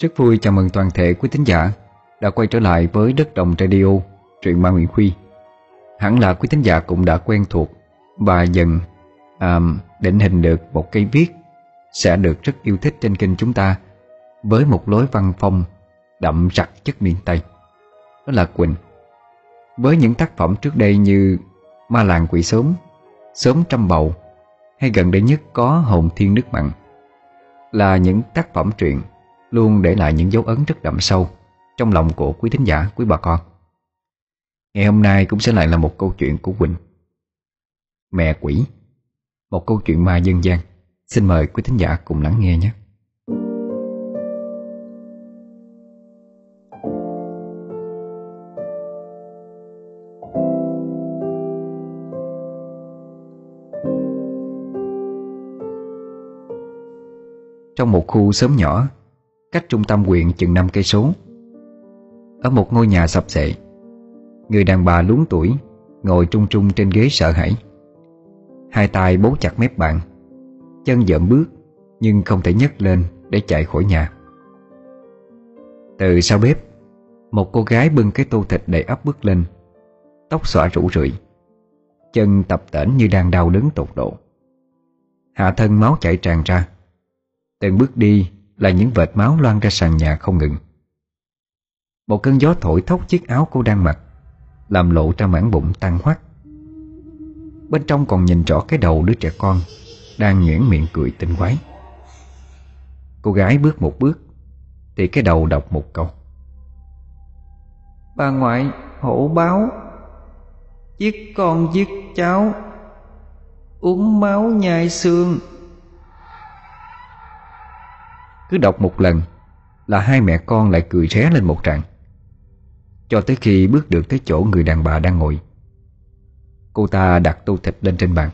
Rất vui chào mừng toàn thể quý thính giả đã quay trở lại với Đất Đồng Radio, truyện ma Nguyễn Huy. Hẳn là quý thính giả cũng đã quen thuộc và dần à, định hình được một cây viết sẽ được rất yêu thích trên kênh chúng ta với một lối văn phong đậm rặc chất miền Tây. Đó là Quỳnh. Với những tác phẩm trước đây như Ma làng quỷ sớm, Sớm trăm bầu hay gần đây nhất có Hồn thiên nước mặn là những tác phẩm truyện luôn để lại những dấu ấn rất đậm sâu trong lòng của quý thính giả, quý bà con. Ngày hôm nay cũng sẽ lại là một câu chuyện của Quỳnh. Mẹ quỷ, một câu chuyện ma dân gian. Xin mời quý thính giả cùng lắng nghe nhé. Trong một khu sớm nhỏ Cách trung tâm huyện chừng 5 cây số. Ở một ngôi nhà sập xệ Người đàn bà luống tuổi, Ngồi trung trung trên ghế sợ hãi. Hai tay bấu chặt mép bạn, Chân dậm bước, Nhưng không thể nhấc lên để chạy khỏi nhà. Từ sau bếp, Một cô gái bưng cái tô thịt đầy ấp bước lên. Tóc xõa rủ rượi, Chân tập tễnh như đang đau đớn tột độ. Hạ thân máu chảy tràn ra. Từng bước đi là những vệt máu loan ra sàn nhà không ngừng. Một cơn gió thổi thốc chiếc áo cô đang mặc, Làm lộ ra mảng bụng tăng hoắt Bên trong còn nhìn rõ cái đầu đứa trẻ con Đang nhuyễn miệng cười tinh quái. Cô gái bước một bước, Thì cái đầu đọc một câu. Bà ngoại hổ báo, Giết con giết cháu, Uống máu nhai xương cứ đọc một lần Là hai mẹ con lại cười ré lên một tràng. Cho tới khi bước được tới chỗ người đàn bà đang ngồi, Cô ta đặt tô thịt lên trên bàn.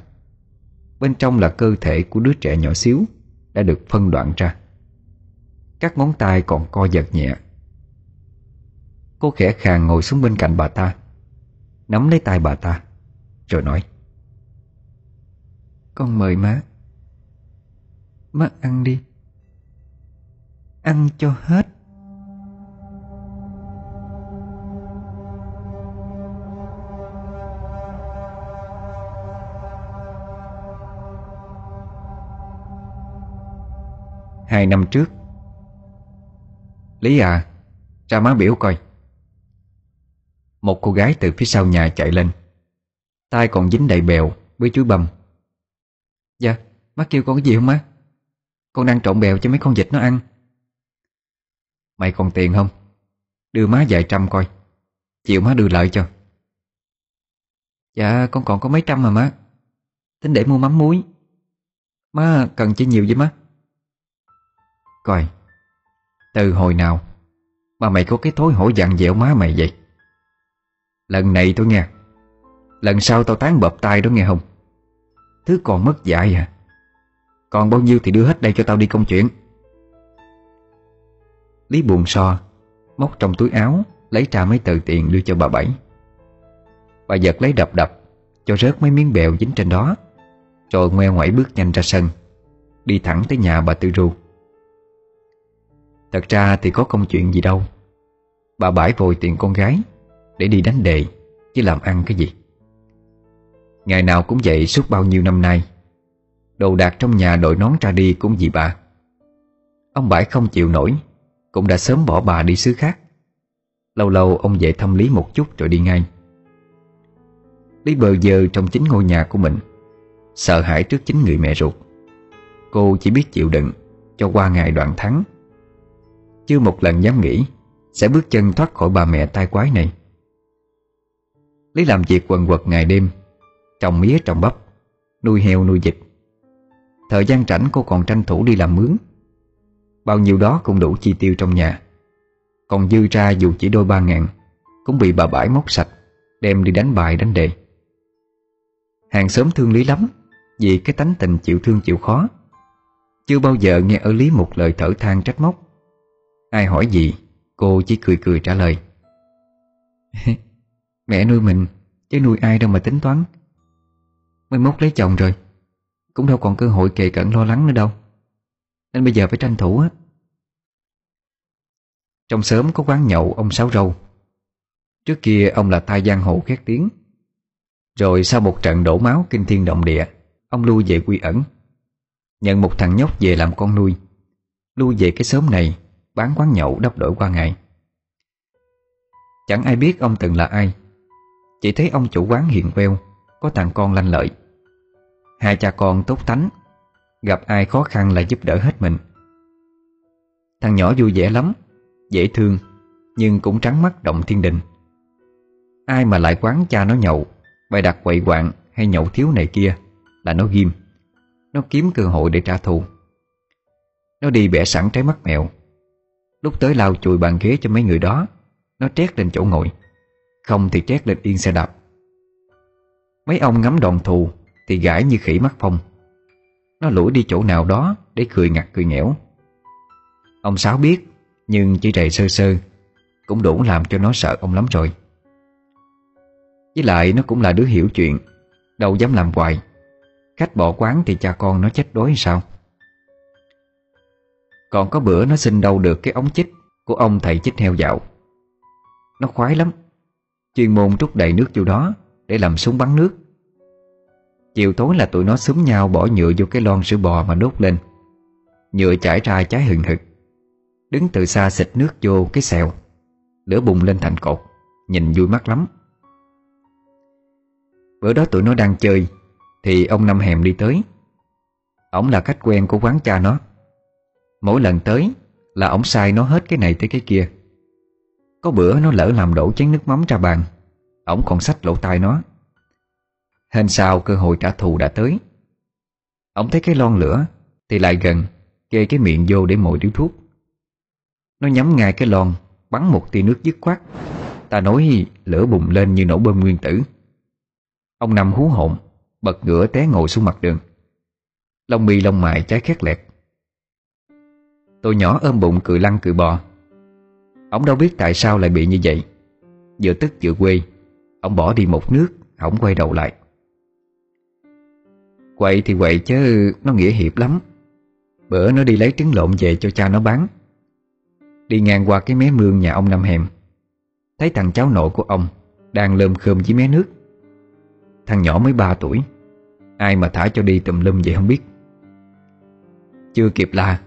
Bên trong là cơ thể của đứa trẻ nhỏ xíu Đã được phân đoạn ra. Các ngón tay còn co giật nhẹ. Cô khẽ khàng ngồi xuống bên cạnh bà ta, Nắm lấy tay bà ta, Rồi nói, Con mời má. Má ăn đi ăn cho hết. Hai năm trước, Lý à Ra má biểu coi. Một cô gái từ phía sau nhà chạy lên. Tay còn dính đầy bèo Với chuối bầm. Dạ má kêu con cái gì không má? Con đang trộn bèo cho mấy con vịt nó ăn. Mày còn tiền không? Đưa má vài trăm coi. Chịu má đưa lại cho. Dạ con còn có mấy trăm mà má. Tính để mua mắm muối. Má cần chỉ nhiều vậy má? Coi, Từ hồi nào Mà mày có cái thối hổ dặn dẹo má mày vậy? Lần này tôi nghe, Lần sau tao tán bập tay đó nghe không? Thứ còn mất dạy à. Còn bao nhiêu thì đưa hết đây cho tao đi công chuyện. Lý buồn so, Móc trong túi áo, Lấy ra mấy tờ tiền đưa cho bà Bảy. Bà giật lấy đập đập, Cho rớt mấy miếng bèo dính trên đó, Rồi ngoe ngoẩy bước nhanh ra sân, Đi thẳng tới nhà bà Tư Ru. Thật ra thì có công chuyện gì đâu. Bà bảy vội tiền con gái Để đi đánh đề, Chứ làm ăn cái gì. Ngày nào cũng vậy suốt bao nhiêu năm nay, Đồ đạc trong nhà đội nón ra đi cũng vì bà. Ông bảy không chịu nổi cũng đã sớm bỏ bà đi xứ khác. Lâu lâu ông về thăm Lý một chút rồi đi ngay. Lý bờ giờ trong chính ngôi nhà của mình, Sợ hãi trước chính người mẹ ruột. Cô chỉ biết chịu đựng Cho qua ngày đoạn tháng. Chưa một lần dám nghĩ Sẽ bước chân thoát khỏi bà mẹ tai quái này. Lý làm việc quần quật ngày đêm Trồng mía trồng bắp, Nuôi heo nuôi vịt. Thời gian rảnh cô còn tranh thủ đi làm mướn. Bao nhiêu đó cũng đủ chi tiêu trong nhà. Còn dư ra dù chỉ đôi ba ngàn, Cũng bị bà bãi móc sạch, Đem đi đánh bài đánh đề. Hàng xóm thương Lý lắm, Vì cái tánh tình chịu thương chịu khó. Chưa bao giờ nghe ở Lý một lời thở than trách móc. Ai hỏi gì, Cô chỉ cười cười trả lời. Mẹ nuôi mình, Chứ nuôi ai đâu mà tính toán. Mới mốt lấy chồng rồi, Cũng đâu còn cơ hội kề cận lo lắng nữa đâu nên bây giờ phải tranh thủ á Trong sớm có quán nhậu ông Sáu Râu. Trước kia ông là tai giang hồ khét tiếng. Rồi sau một trận đổ máu kinh thiên động địa, Ông lui về quy ẩn. Nhận một thằng nhóc về làm con nuôi. Lui về cái xóm này, Bán quán nhậu đắp đổi qua ngày. Chẳng ai biết ông từng là ai. Chỉ thấy ông chủ quán hiền queo, Có thằng con lanh lợi. Hai cha con tốt tánh Gặp ai khó khăn là giúp đỡ hết mình. Thằng nhỏ vui vẻ lắm, Dễ thương, Nhưng cũng trắng mắt động thiên đình. Ai mà lại quán cha nó nhậu Bày đặt quậy quạng hay nhậu thiếu này kia Là nó ghim. Nó kiếm cơ hội để trả thù. Nó đi bẻ sẵn trái mắt mèo. Lúc tới lao chùi bàn ghế cho mấy người đó, Nó trét lên chỗ ngồi. Không thì trét lên yên xe đạp. Mấy ông ngắm đòn thù Thì gãi như khỉ mắt phong. Nó lủi đi chỗ nào đó Để cười ngặt cười nghẽo. Ông Sáu biết, Nhưng chỉ rầy sơ sơ, Cũng đủ làm cho nó sợ ông lắm rồi. Với lại nó cũng là đứa hiểu chuyện, Đâu dám làm hoài. Khách bỏ quán thì cha con nó chết đói sao? Còn có bữa nó xin đâu được cái ống chích Của ông thầy chích heo dạo. Nó khoái lắm, Chuyên môn trút đầy nước vô đó Để làm súng bắn nước. Chiều tối là tụi nó xúm nhau bỏ nhựa vô cái lon sữa bò mà đốt lên. Nhựa chảy ra cháy hừng hực. Đứng từ xa xịt nước vô cái xèo. Lửa bùng lên thành cột. Nhìn vui mắt lắm. Bữa đó tụi nó đang chơi, Thì ông Năm Hèm đi tới. Ông là khách quen của quán cha nó. Mỗi lần tới Là ông sai nó hết cái này tới cái kia. Có bữa nó lỡ làm đổ chén nước mắm ra bàn. Ông còn xách lỗ tai nó. Hên sao cơ hội trả thù đã tới. Ông thấy cái lon lửa, Thì lại gần, Kê cái miệng vô để mồi điếu thuốc. Nó nhắm ngay cái lon, Bắn một tia nước dứt khoát. Ta nói lửa bùng lên như nổ bơm nguyên tử. Ông nằm hú hồn Bật ngửa té ngồi xuống mặt đường. Lông mi lông mại trái khét lẹt. Tôi nhỏ ôm bụng cười lăn cười bò. Ông đâu biết tại sao lại bị như vậy. Vừa tức vừa quê, Ông bỏ đi một nước, Ông quay đầu lại. Quậy thì quậy chứ, Nó nghĩa hiệp lắm. Bữa nó đi lấy trứng lộn về cho cha nó bán. Đi ngang qua cái mé mương nhà ông Năm Hèm. Thấy thằng cháu nội của ông Đang lơm khơm dưới mé nước. Thằng nhỏ mới 3 tuổi. Ai mà thả cho đi tùm lum vậy không biết. Chưa kịp la,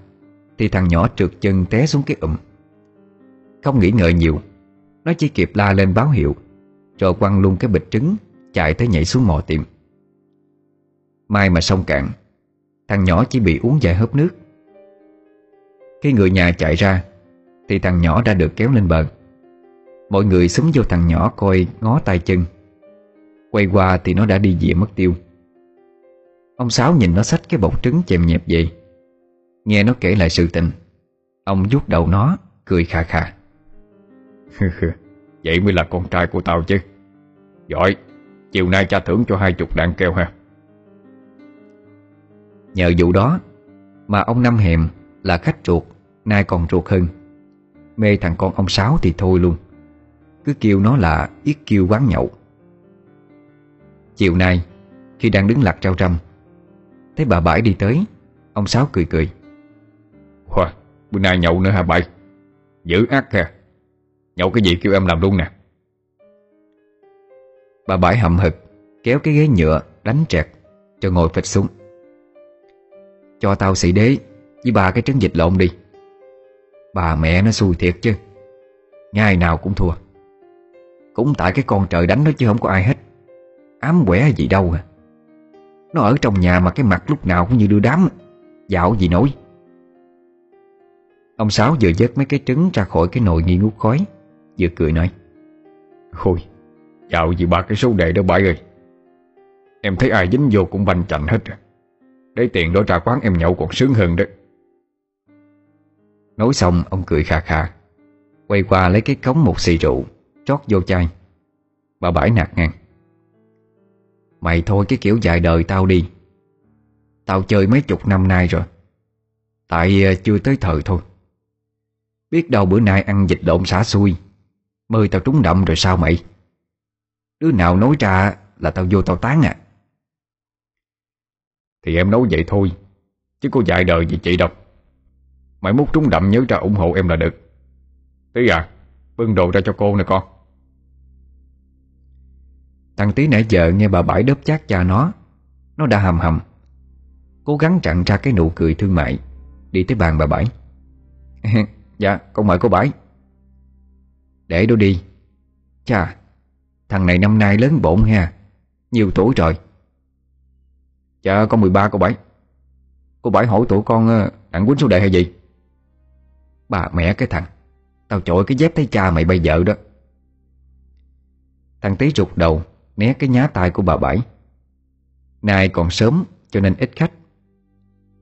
Thì thằng nhỏ trượt chân té xuống cái ụm. Không nghĩ ngợi nhiều, Nó chỉ kịp la lên báo hiệu, Rồi quăng luôn cái bịch trứng, Chạy tới nhảy xuống mò tìm. Mai mà sông cạn, Thằng nhỏ chỉ bị uống vài hớp nước. Khi người nhà chạy ra, Thì thằng nhỏ đã được kéo lên bờ. Mọi người súng vô thằng nhỏ coi ngó tay chân. Quay qua thì nó đã đi dịa mất tiêu. Ông Sáu nhìn nó xách cái bọc trứng chèm nhẹp vậy. Nghe nó kể lại sự tình, Ông vuốt đầu nó, Cười khà khà. Vậy mới là con trai của tao chứ. Giỏi, Chiều nay cha thưởng cho hai chục đạn keo ha. Nhờ vụ đó Mà ông Năm Hèm là khách ruột Nay còn ruột hơn. Mê thằng con ông Sáu thì thôi luôn. Cứ kêu nó là yết kêu quán nhậu. Chiều nay Khi đang đứng lặt trao trăm Thấy bà bãi đi tới Ông Sáu cười cười. Wow, bữa nay nhậu nữa hả bậy Dữ ác kìa Nhậu cái gì kêu em làm luôn nè. Bà bãi hậm hực Kéo cái ghế nhựa đánh trẹt Cho ngồi phịch xuống cho tao xị đế Với ba cái trứng dịch lộn đi. Bà mẹ nó xui thiệt chứ. Ngày nào cũng thua. Cũng tại cái con trời đánh nó chứ không có ai hết. Ám quẻ gì đâu à. Nó ở trong nhà mà cái mặt lúc nào cũng như đưa đám. Dạo gì nổi. Ông Sáu vừa vớt mấy cái trứng ra khỏi cái nồi nghi ngút khói, Vừa cười nói. Ôi Dạo gì ba cái số đệ đó bãi ơi. Em thấy ai dính vô cũng banh chành hết rồi để tiền đó ra quán em nhậu còn sướng hơn đó. Nói xong, ông cười khà khà Quay qua lấy cái cống một xì rượu, Trót vô chai. Bà bãi nạt ngang. Mày thôi cái kiểu dài đời tao đi. Tao chơi mấy chục năm nay rồi. Tại ờ, chưa tới thời thôi. Biết đâu bữa nay ăn dịch lộn xả xui. Mời tao trúng đậm rồi sao mày? Đứa nào nói ra là tao vô tao tán à. Thì em nói vậy thôi, Chứ cô dạy đời gì chị đâu. Mày mút trúng đậm nhớ ra ủng hộ em là được. Tí à Bưng đồ ra cho cô nè con. Thằng tí nãy giờ nghe bà bãi đớp chát cha nó Nó đã hầm hầm. Cố gắng chặn ra cái nụ cười thương mại, Đi tới bàn bà bãi. Dạ con mời cô bãi. Để đó đi. Chà, Thằng này năm nay lớn bổn ha, Nhiều tuổi rồi. Dạ con 13 cô Bảy. Cô Bảy hỏi tụi con ờ, đặng quýnh số đề hay gì? Bà mẹ cái thằng, Tao chọi cái dép thấy cha mày bây giờ đó. Thằng tí rụt đầu, Né cái nhá tay của bà Bảy. Nay còn sớm, cho nên ít khách.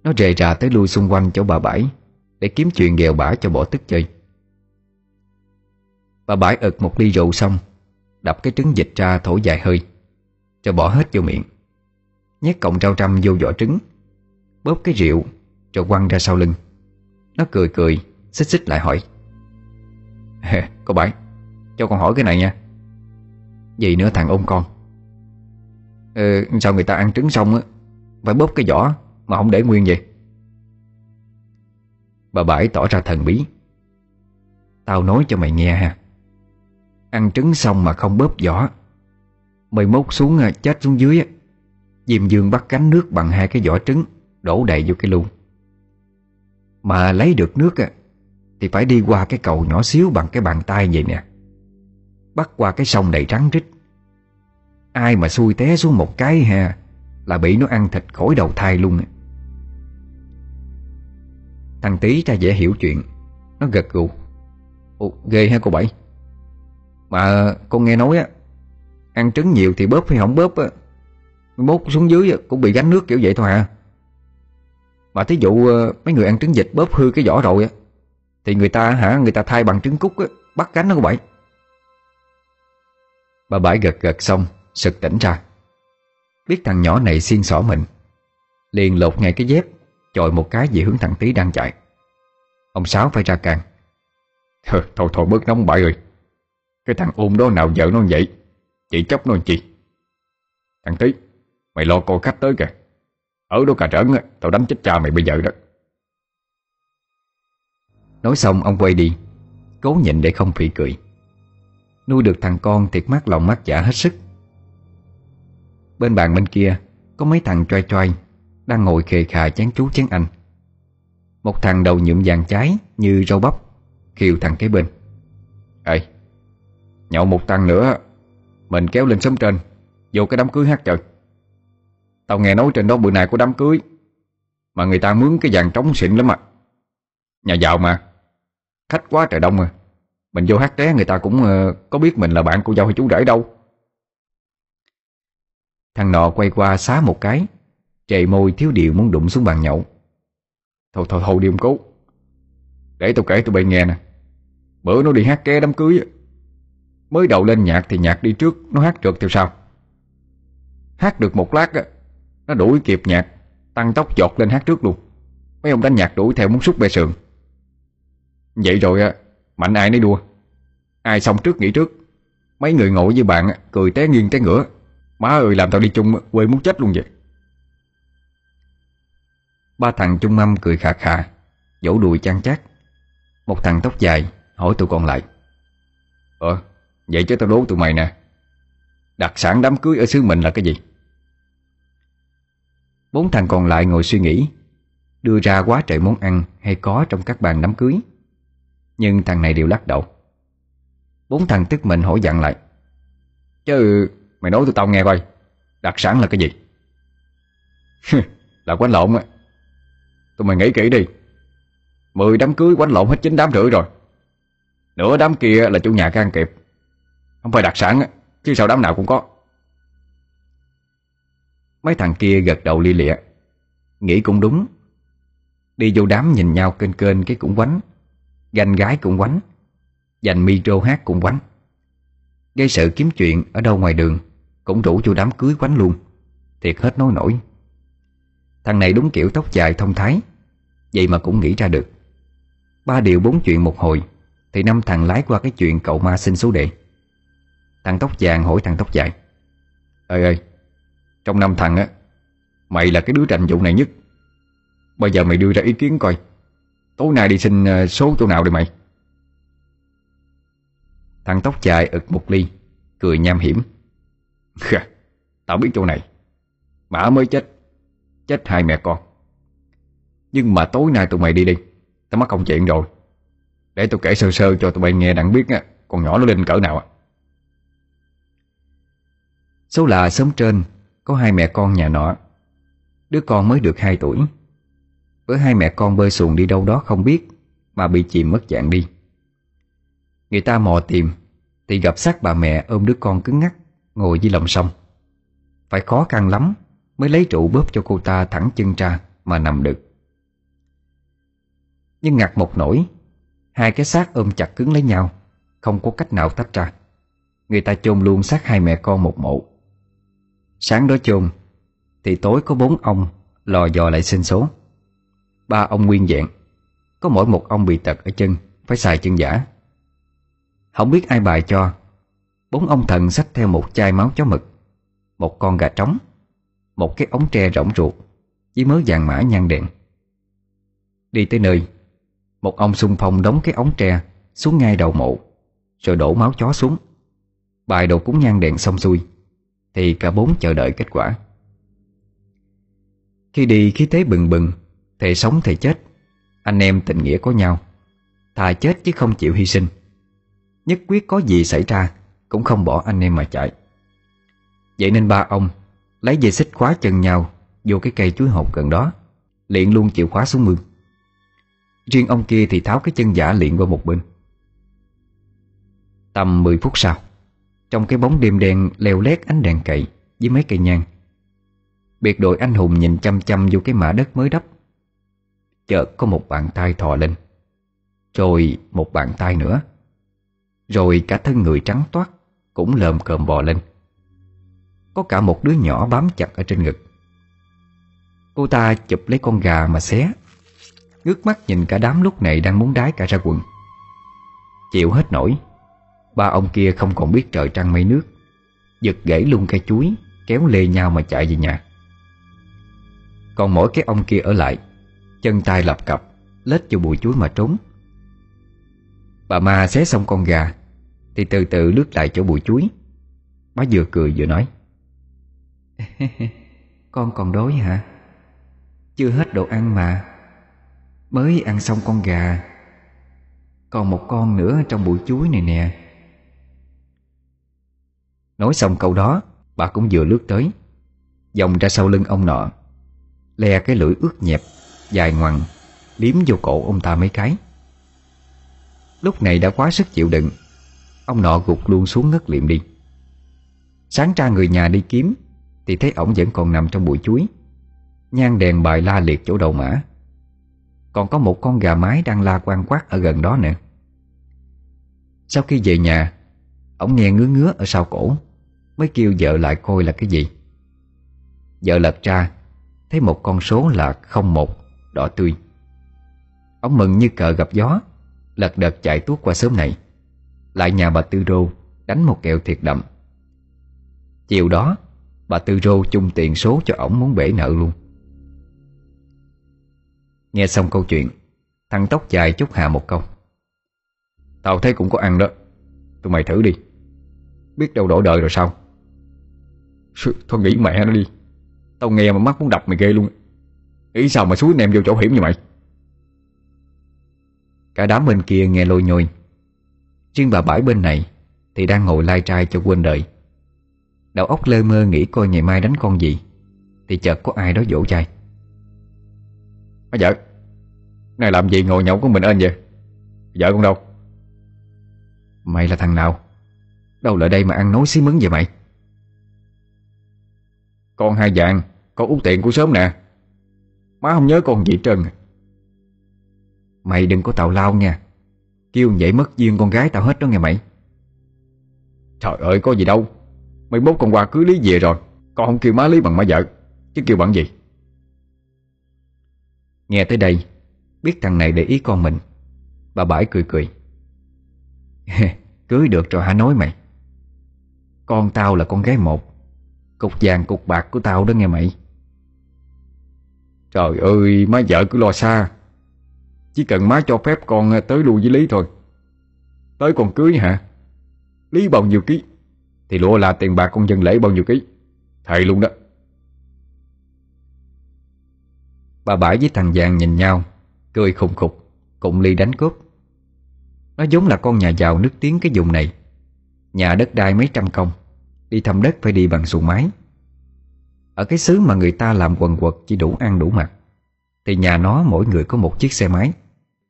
Nó rề rà tới lui xung quanh chỗ bà Bảy, Để kiếm chuyện ghèo bả cho bỏ tức chơi. Bà Bảy ực một ly rượu xong, Đập cái trứng dịch ra thổi dài hơi, Cho bỏ hết vô miệng. Nhét cọng rau răm vô vỏ trứng. Bóp cái rượu Rồi quăng ra sau lưng. Nó cười cười Xích xích lại hỏi. Cô Bảy Cho con hỏi cái này nha. Gì nữa thằng ôm con. Ờ, Sao người ta ăn trứng xong á Phải bóp cái vỏ Mà không để nguyên vậy? Bà Bảy tỏ ra thần bí. Tao nói cho mày nghe ha. Ăn trứng xong mà không bóp vỏ Mày mốt xuống à, chết xuống dưới Diêm dương bắt cánh nước bằng hai cái vỏ trứng Đổ đầy vô cái lu. Mà lấy được nước Thì phải đi qua cái cầu nhỏ xíu Bằng cái bàn tay vậy nè. Bắt qua cái sông đầy trắng rít Ai mà xui té xuống một cái ha Là bị nó ăn thịt khỏi đầu thai luôn Thằng tí ra dễ hiểu chuyện Nó gật gù. Ồ, ghê ha cô Bảy. Mà con nghe nói á Ăn trứng nhiều thì bóp hay không bóp á Mốt xuống dưới cũng bị gánh nước kiểu vậy thôi à Mà thí dụ ờ, mấy người ăn trứng vịt bóp hư cái vỏ rồi á Thì người ta hả người ta thay bằng trứng cút á Bắt gánh nó cũng vậy Bà bãi gật gật xong Sực tỉnh ra. Biết thằng nhỏ này xiên xỏ mình Liền lột ngay cái dép Chọi một cái về hướng thằng tí đang chạy. Ông Sáu phải ra càng. Thôi thôi, thôi bớt nóng bại rồi. Cái thằng ôm đó nào vợ nó vậy? Chị chóc nó làm chi? Thằng Tý. Mày lo coi khách tới kìa. Ở đó cà trấn Tao đánh chết cha mày bây giờ đó. Nói xong, ông quay đi, Cố nhịn để không phỉ cười. Nuôi được thằng con thiệt mát lòng mát dạ hết sức. Bên bàn bên kia, Có mấy thằng choai choai Đang ngồi khề khà chán chú chán anh. Một thằng đầu nhuộm vàng trái Như rau bắp, Khiều thằng kế bên. Ê, Nhậu một tăng nữa, Mình kéo lên sớm trên, Vô cái đám cưới hát trời. Tao nghe nói trên đó bữa nay có đám cưới Mà người ta mướn cái vàng trống xịn lắm à. Nhà giàu mà Khách quá trời đông à. Mình vô hát té người ta cũng uh, có biết mình là bạn của dâu hay chú rể đâu. Thằng nọ quay qua xá một cái Trề môi thiếu điều muốn đụng xuống bàn nhậu. Thôi thôi thôi đi ông cố. Để tao kể tụi bay nghe nè. Bữa nó đi hát ké đám cưới Mới đầu lên nhạc thì nhạc đi trước Nó hát trượt theo sau. Hát được một lát nó đuổi kịp nhạc, Tăng tốc giọt lên hát trước luôn. Mấy ông đánh nhạc đuổi theo muốn xúc bê sườn. Vậy rồi á, Mạnh ai nấy đua. Ai xong trước nghỉ trước. Mấy người ngồi với bạn cười té nghiêng té ngửa. Má ơi, làm tao đi chung quê muốn chết luôn vậy. Ba thằng chung mâm cười khà khà, Vỗ đùi chăn chát. Một thằng tóc dài hỏi tụi còn lại. Ờ Vậy chứ tao đố tụi mày nè. Đặc sản đám cưới ở xứ mình là cái gì? Bốn thằng còn lại ngồi suy nghĩ, Đưa ra quá trời món ăn hay có trong các bàn đám cưới. Nhưng thằng này đều lắc đầu. Bốn thằng tức mình hỏi dặn lại, Chứ mày nói tụi tao nghe coi, Đặc sản là cái gì? Là quánh lộn á. Tụi mày nghĩ kỹ đi. Mười đám cưới quánh lộn hết chín đám rưỡi rồi. Nửa đám kia là chủ nhà can kịp Không phải đặc sản á, Chứ sao đám nào cũng có. Mấy thằng kia gật đầu li lịa. Nghĩ cũng đúng. Đi vô đám nhìn nhau kênh kênh cái cũng quánh. Ganh gái cũng quánh. Dành micro hát cũng quánh. Gây sự kiếm chuyện ở đâu ngoài đường, Cũng rủ vô đám cưới quánh luôn. Thiệt hết nói nổi. Thằng này đúng kiểu tóc dài thông thái. Vậy mà cũng nghĩ ra được. Ba điều bốn chuyện một hồi, Thì năm thằng lái qua cái chuyện cậu ma xin số đệ Thằng tóc vàng hỏi thằng tóc dài. Ơi ơi trong năm thằng á Mày là cái đứa tranh vụ này nhất. Bây giờ mày đưa ra ý kiến coi. Tối nay đi xin ờ, số chỗ nào đi mày? Thằng tóc dài ực một ly Cười nham hiểm. Tao biết chỗ này. Mã mới chết Chết hai mẹ con. Nhưng mà tối nay tụi mày đi đi Tao mắc công chuyện rồi. Để tao kể sơ sơ cho tụi bay nghe đặng biết á, Con nhỏ nó lên cỡ nào á. Số là sớm trên có hai mẹ con nhà nọ. Đứa con mới được 2 tuổi. Với hai mẹ con bơi xuồng đi đâu đó không biết Mà bị chìm mất dạng đi. Người ta mò tìm, Thì gặp xác bà mẹ ôm đứa con cứng ngắc, Ngồi dưới lòng sông. Phải khó khăn lắm Mới lấy trụ bóp cho cô ta thẳng chân ra Mà nằm được. Nhưng ngặt một nỗi, Hai cái xác ôm chặt cứng lấy nhau, Không có cách nào tách ra. Người ta chôn luôn xác hai mẹ con một mộ. Sáng đó chôn, Thì tối có bốn ông Lò dò lại sinh số. Ba ông nguyên dạng, Có mỗi một ông bị tật ở chân, Phải xài chân giả. Không biết ai bài cho, Bốn ông thần xách theo một chai máu chó mực, Một con gà trống, Một cái ống tre rỗng ruột, Với mớ vàng mã nhang đèn. Đi tới nơi, Một ông xung phong đóng cái ống tre Xuống ngay đầu mộ, Rồi đổ máu chó xuống. Bài đồ cúng nhang đèn xong xuôi. Thì cả bốn chờ đợi kết quả. Khi đi, khí thế bừng bừng, Thề sống thề chết, Anh em tình nghĩa có nhau, Thà chết chứ không chịu hy sinh. Nhất quyết có gì xảy ra Cũng không bỏ anh em mà chạy. Vậy nên ba ông Lấy dây xích khóa chân nhau Vô cái cây chuối hột gần đó Liện luôn chịu khóa xuống mương. Riêng ông kia thì tháo cái chân giả liện qua một bên. Tầm 10 phút sau trong cái bóng đêm đen leo lét ánh đèn cậy Với mấy cây nhang. Biệt đội anh hùng nhìn chăm chăm vô cái mã đất mới đắp. Chợt có một bàn tay thò lên. Rồi một bàn tay nữa. Rồi cả thân người trắng toát Cũng lờm cờm bò lên. Có cả một đứa nhỏ bám chặt ở trên ngực. Cô ta chụp lấy con gà mà xé. Ngước mắt nhìn cả đám lúc này đang muốn đái cả ra quần. Chịu hết nổi. Ba ông kia không còn biết trời trăng mây nước. Giật gãy luôn cây chuối, Kéo lê nhau mà chạy về nhà. Còn mỗi cái ông kia ở lại, Chân tay lập cặp Lết vô bụi chuối mà trốn. Bà ma xé xong con gà, Thì từ từ lướt lại chỗ bụi chuối. Má vừa cười vừa nói, Con còn đói hả? Chưa hết đồ ăn mà. Mới ăn xong con gà. Còn một con nữa trong bụi chuối này nè. Nói xong câu đó, Bà cũng vừa lướt tới. Dòng ra sau lưng ông nọ, Le cái lưỡi ướt nhẹp, Dài ngoằng, Liếm vô cổ ông ta mấy cái. Lúc này đã quá sức chịu đựng, Ông nọ gục luôn xuống ngất liệm đi. Sáng ra người nhà đi kiếm, Thì thấy ổng vẫn còn nằm trong bụi chuối. Nhan đèn bài la liệt chỗ đầu mã. Còn có một con gà mái đang la quan quát ở gần đó nữa. Sau khi về nhà Ông nghe ngứa ngứa ở sau cổ, Mới kêu vợ lại coi là cái gì. Vợ lật ra, Thấy một con số là 01 Đỏ tươi. Ông mừng như cờ gặp gió, Lật đật chạy tuốt qua sớm này. Lại nhà bà Tư Rô Đánh một kẹo thiệt đậm. Chiều đó, Bà Tư Rô chung tiền số cho ổng muốn bể nợ luôn. Nghe xong câu chuyện, Thằng tóc dài chúc Hà một câu. Tao thấy cũng có ăn đó, Tụi mày thử đi. Biết đâu đổi đời rồi sao? Thôi nghĩ mẹ nó đi. Tao nghe mà mắt muốn đập mày ghê luôn. Ý sao mà suối nem em vô chỗ hiểm như mày? Cả đám bên kia nghe lôi nhôi. Riêng bà bãi bên này Thì đang ngồi lai trai cho quên đời. Đầu óc lơ mơ nghĩ coi ngày mai đánh con gì, Thì chợt có ai đó dỗ chai. Má vợ, Này làm gì ngồi nhậu của mình ên vậy? Vợ con đâu? Mày là thằng nào? Đâu lại đây mà ăn nói xí mứng vậy mày? Con hai dạng con út tiện của sớm nè. Má không nhớ con gì trơn à. Mày đừng có tào lao nha. Kêu vậy mất duyên con gái tao hết đó nghe mày. Trời ơi, có gì đâu. Mày bốt con qua cưới lý về rồi. Con không kêu má lý bằng má vợ. Chứ kêu bằng gì? Nghe tới đây, Biết thằng này để ý con mình. Bà bãi cười cười. Cưới được rồi hả nói mày? Con tao là con gái một. Cục vàng cục bạc của tao đó nghe mày. Trời ơi, má vợ cứ lo xa. Chỉ cần má cho phép con tới lui với Lý thôi. Tới còn cưới hả? Lý bao nhiêu ký? Thì lụa là tiền bạc con dân lễ bao nhiêu ký? Thầy luôn đó. Bà Bãi với thằng Giàng nhìn nhau, Cười khùng khục, Cùng ly đánh cướp. Nó giống là con nhà giàu nước tiếng cái vùng này. Nhà đất đai mấy trăm công. Đi thăm đất phải đi bằng xuồng máy. Ở cái xứ mà người ta làm quần quật Chỉ đủ ăn đủ mặc, Thì nhà nó mỗi người có một chiếc xe máy.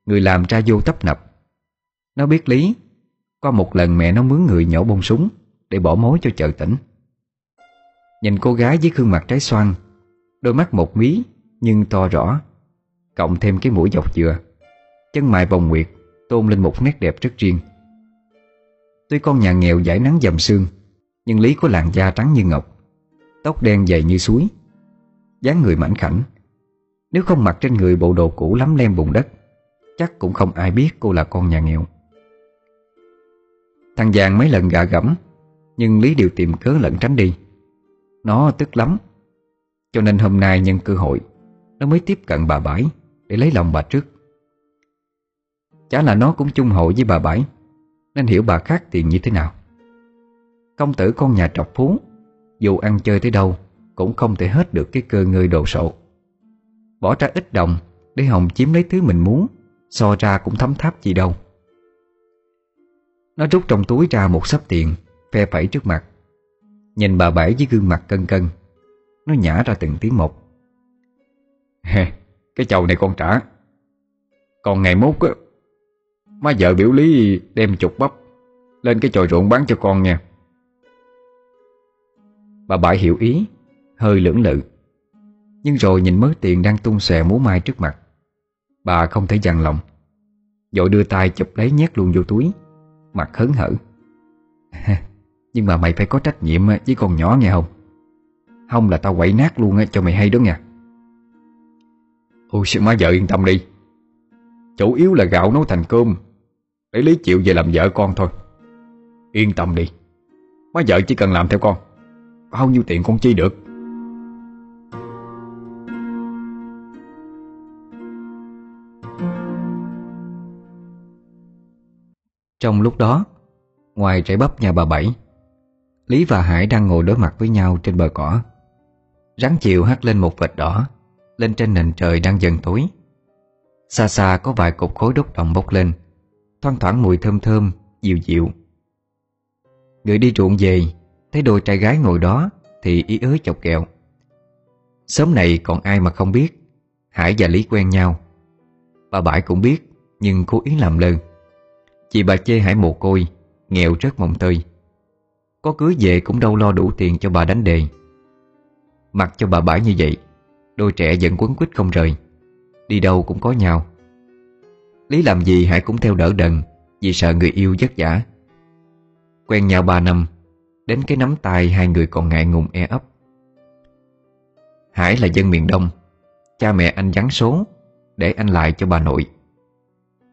Người làm ra vô tấp nập. Nó biết lý Qua một lần mẹ nó mướn người nhổ bông súng Để bỏ mối cho chợ tỉnh. Nhìn cô gái với gương mặt trái xoan, Đôi mắt một mí Nhưng to rõ, Cộng thêm cái mũi dọc dừa. Chân mày vòng nguyệt, Tôn lên một nét đẹp rất riêng. Tuy con nhà nghèo giải nắng dầm sương, Nhưng Lý có làn da trắng như ngọc, Tóc đen dày như suối, dáng người mảnh khảnh. Nếu không mặc trên người bộ đồ cũ lắm lem bùn đất, Chắc cũng không ai biết cô là con nhà nghèo. Thằng Giàng mấy lần gạ gẫm, Nhưng Lý đều tìm cớ lẩn tránh đi. Nó tức lắm, Cho nên hôm nay nhân cơ hội, Nó mới tiếp cận bà Bãi Để lấy lòng bà trước. Chả là nó cũng chung hội với bà Bãi. Nên hiểu bà khác tiền như thế nào? Công tử con nhà trọc phú, Dù ăn chơi tới đâu, Cũng không thể hết được cái cơ ngơi đồ sộ. Bỏ ra ít đồng Để Hồng chiếm lấy thứ mình muốn, So ra cũng thấm tháp gì đâu. Nó rút trong túi ra một sắp tiền, Phe phẩy trước mặt. Nhìn bà Bảy với gương mặt cân cân, Nó nhả ra từng tiếng một. Cái chầu này con trả. Còn ngày mốt Má vợ biểu lý đem chục bắp Lên cái chòi ruộng bán cho con nha. Bà bãi hiểu ý, Hơi lưỡng lự. Nhưng rồi nhìn mớ tiền đang tung xè múa mai trước mặt, Bà không thể dằn lòng. Dội đưa tay chụp lấy nhét luôn vô túi, Mặt hớn hở. Nhưng mà mày phải có trách nhiệm với con nhỏ nghe không? Không là tao quậy nát luôn cho mày hay đó nha Ôi má vợ yên tâm đi. Chủ yếu là gạo nấu thành cơm để Lý chịu về làm vợ con thôi. Yên tâm đi. Má vợ chỉ cần làm theo con. Bao nhiêu tiền con chi được? Trong lúc đó, Ngoài rễ bắp nhà bà Bảy, Lý và Hải đang ngồi đối mặt với nhau trên bờ cỏ. Rắn chiều hắt lên một vệt đỏ, Lên trên nền trời đang dần tối. Xa xa có vài cục khối đốt đồng bốc lên. Thoang thoảng mùi thơm thơm, dịu dịu. Người đi ruộng về Thấy đôi trai gái ngồi đó Thì ý ới chọc kẹo. Sớm này còn ai mà không biết Hải và Lý quen nhau. Bà Bãi cũng biết Nhưng cố ý làm lơ. Chị bà chê Hải mồ côi Nghèo rất mồng tơi. Có cưới về cũng đâu lo đủ tiền cho bà đánh đề. Mặc cho bà bãi như vậy Đôi trẻ vẫn quấn quýt không rời. Đi đâu cũng có nhau. Lý làm gì Hải cũng theo đỡ đần, Vì sợ người yêu vất vả. Quen nhau ba năm, Đến cái nắm tay hai người còn ngại ngùng e ấp. Hải là dân miền Đông, Cha mẹ anh vắng số, Để anh lại cho bà nội.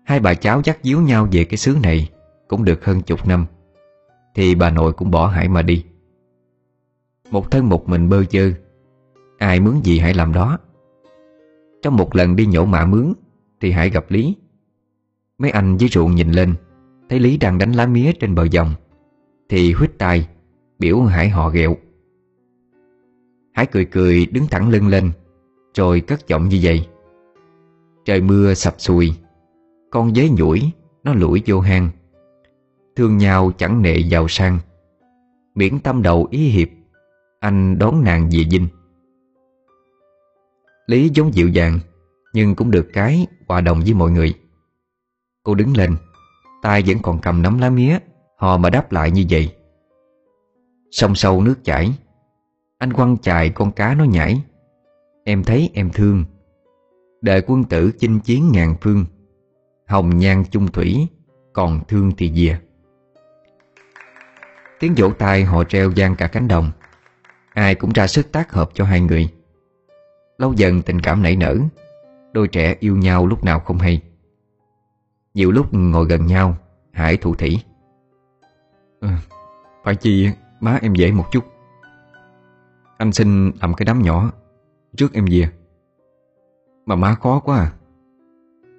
Hai bà cháu dắt díu nhau về cái xứ này Cũng được hơn chục năm, Thì bà nội cũng bỏ Hải mà đi. Một thân một mình bơ chơ Ai mướn gì Hải làm đó. Trong một lần đi nhổ mạ mướn, Thì Hải gặp Lý. Mấy anh với ruộng nhìn lên, Thấy Lý đang đánh lá mía trên bờ dòng, Thì huyết tai, Biểu Hải họ ghẹo. Hải cười cười đứng thẳng lưng lên, Rồi cất giọng như vậy. Trời mưa sập sùi, con dế nhủi, Nó lủi vô hang. Thương nhau chẳng nệ giàu sang. Miễn tâm đầu ý hiệp, Anh đón nàng về dinh. Lý giống dịu dàng, Nhưng cũng được cái hòa đồng với mọi người. Cô đứng lên. Tay vẫn còn cầm nắm lá mía. Hò mà đáp lại như vậy. Sông sâu nước chảy, Anh quăng chài con cá nó nhảy. Em thấy em thương. Đời quân tử chinh chiến ngàn phương. Hồng nhan chung thủy, Còn thương thì dìa. Tiếng vỗ tay họ treo gian cả cánh đồng. Ai cũng ra sức tác hợp cho hai người. Lâu dần tình cảm nảy nở. Đôi trẻ yêu nhau lúc nào không hay. Nhiều lúc ngồi gần nhau Hải thủ thỉ. À, Phải chi má em dễ một chút. Anh xin làm cái đám nhỏ Trước em về. Mà má khó quá à.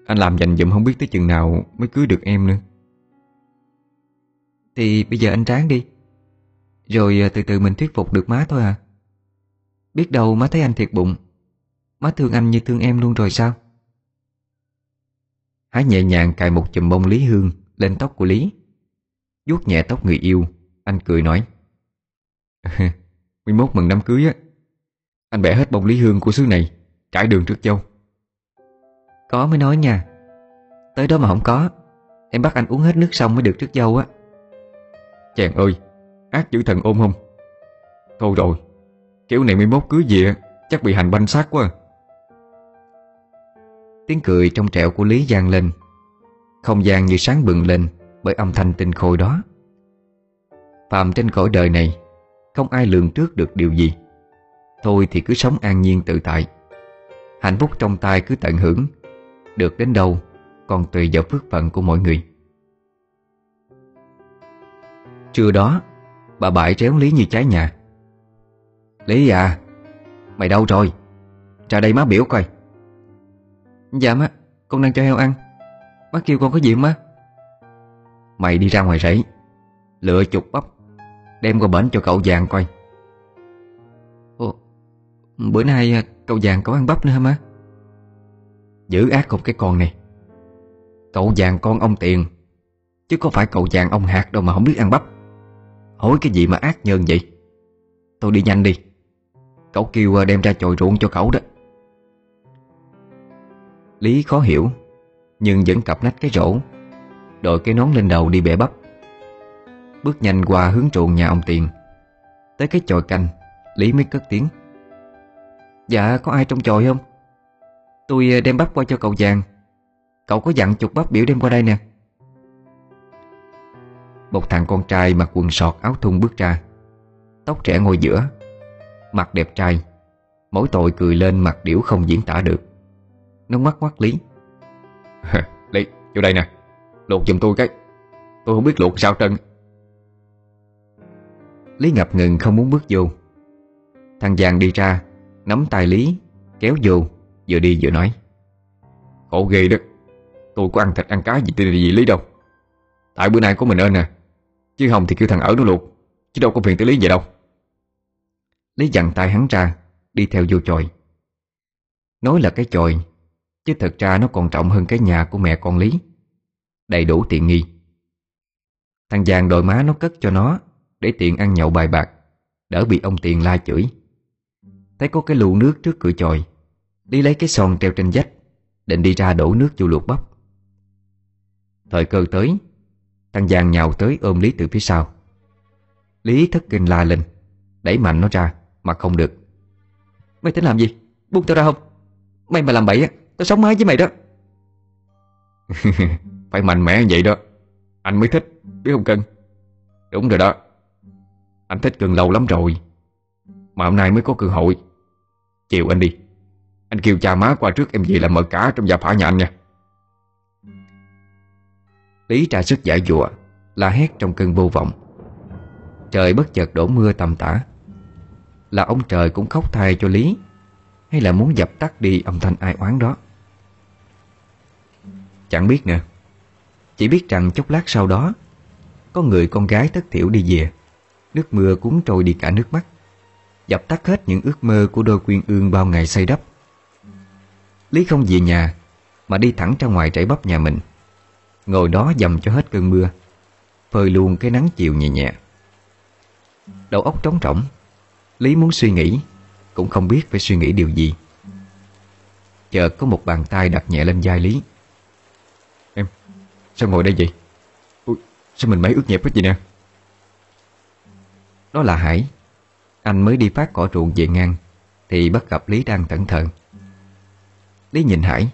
Anh làm dành dụm không biết tới chừng nào Mới cưới được em nữa. Thì bây giờ anh tráng đi. Rồi à, từ từ mình thuyết phục được má thôi à. Biết đâu má thấy anh thiệt bụng. Má thương anh như thương em luôn rồi sao Hải nhẹ nhàng cài một chùm bông Lý Hương Lên tóc của Lý. Vuốt nhẹ tóc người yêu Anh cười nói. 11 mừng đám cưới á. Anh bẻ hết bông Lý Hương của xứ này Trải đường trước châu. Có mới nói nha. Tới đó mà không có Em bắt anh uống hết nước xong mới được trước dâu á. Chàng ơi Ác dữ thần ôm không Thôi rồi Kiểu này 11 cưới gì á, Chắc bị hành banh xác quá à. Tiếng cười trong trẻo của Lý giang lên. Không gian như sáng bừng lên Bởi âm thanh tinh khôi đó. Phạm trên cõi đời này, Không ai lường trước được điều gì. Thôi thì cứ sống an nhiên tự tại. Hạnh phúc trong tay cứ tận hưởng. Được đến đâu, Còn tùy vào phước phận của mỗi người. Trưa đó, Bà bãi réo Lý như trái nhà. Lý à Mày đâu rồi? Ra đây má biểu coi. Dạ má, Con đang cho heo ăn. Má kêu con có gì má? Mày đi ra ngoài rẫy, Lựa chục bắp, Đem qua bển cho cậu vàng coi. Ồ Bữa nay à, cậu vàng có ăn bắp nữa hả má? Giữ ác không cái con này. Cậu vàng con ông tiền, Chứ có phải cậu vàng ông hạt đâu mà không biết ăn bắp. Hối cái gì mà ác nhơn vậy? Tôi đi nhanh đi. Cậu kêu à, đem ra chồi ruộng cho cậu đó. Lý khó hiểu, Nhưng vẫn cặp nách cái rổ, Đội cái nón lên đầu đi bẻ bắp. Bước nhanh qua hướng ruộng nhà ông Tiền, Tới cái chòi canh, Lý mới cất tiếng. Dạ có ai trong chòi không? Tôi ờ, đem bắp qua cho cậu vàng. Cậu có dặn chục bắp biểu đem qua đây nè. Một thằng con trai mặc quần sọt áo thun bước ra, Tóc trẻ ngồi giữa, Mặt đẹp trai, Mỗi tội cười lên mặt điểu không diễn tả được. Nó mắt mắt Lý. Lý, vô đây nè. Luộc giùm tôi cái. Tôi không biết luộc sao trân Lý ngập ngừng không muốn bước vô. Thằng Giàng đi ra Nắm tay Lý Kéo vô Vừa đi vừa nói. Khổ ghê đó. Tôi có ăn thịt ăn cá gì từ gì Lý đâu. Tại bữa nay có mình ơn nè. Chứ không thì kêu thằng ở nó luộc. Chứ đâu có phiền tới Lý vậy đâu. Lý dặn tay hắn ra Đi theo vô chòi. Nói là cái chòi Chứ thật ra nó còn trọng hơn cái nhà của mẹ con Lý. Đầy đủ tiện nghi. Thằng Giàng đòi má nó cất cho nó, Để tiện ăn nhậu bài bạc. Đỡ bị ông Tiền la chửi. Thấy có cái lù nước trước cửa chòi Đi lấy cái son treo trên vách, Định đi ra đổ nước vô luộc bắp. Thời cơ tới, Thằng Giàng nhào tới ôm Lý từ phía sau. Lý thất kinh la lên, Đẩy mạnh nó ra, Mà không được. Mày tính làm gì? Buông tao ra không? Mày mà làm bậy á. Tao sống mái với mày đó. Phải mạnh mẽ vậy đó. Anh mới thích Biết không cưng Đúng rồi đó. Anh thích cưng lâu lắm rồi. Mà hôm nay mới có cơ hội. Chiều anh đi. Anh kêu cha má qua trước em về làm mở cả trong gia phả nhà anh nha. Lý trả sức giải dụa La hét trong cơn vô vọng. Trời bất chợt đổ mưa tầm tã. Là ông trời cũng khóc thay cho Lý Hay là muốn dập tắt đi âm thanh ai oán đó Chẳng biết nữa. Chỉ biết rằng chốc lát sau đó, Có người con gái thất thiểu đi về. Nước mưa cuốn trôi đi cả nước mắt. Dập tắt hết những ước mơ của đôi quyên ương bao ngày xây đắp. Lý không về nhà, Mà đi thẳng ra ngoài trải bắp nhà mình. Ngồi đó dầm cho hết cơn mưa, Phơi luôn cái nắng chiều nhẹ nhẹ. Đầu óc trống rỗng, Lý muốn suy nghĩ, Cũng không biết phải suy nghĩ điều gì. Chợt có một bàn tay đặt nhẹ lên vai Lý sao ngồi đây vậy? Ui, sao mình mấy ướt nhẹp hết vậy nè? Đó là Hải. Anh mới đi phát cỏ ruộng về ngang Thì bắt gặp Lý đang thẩn thận Lý nhìn Hải.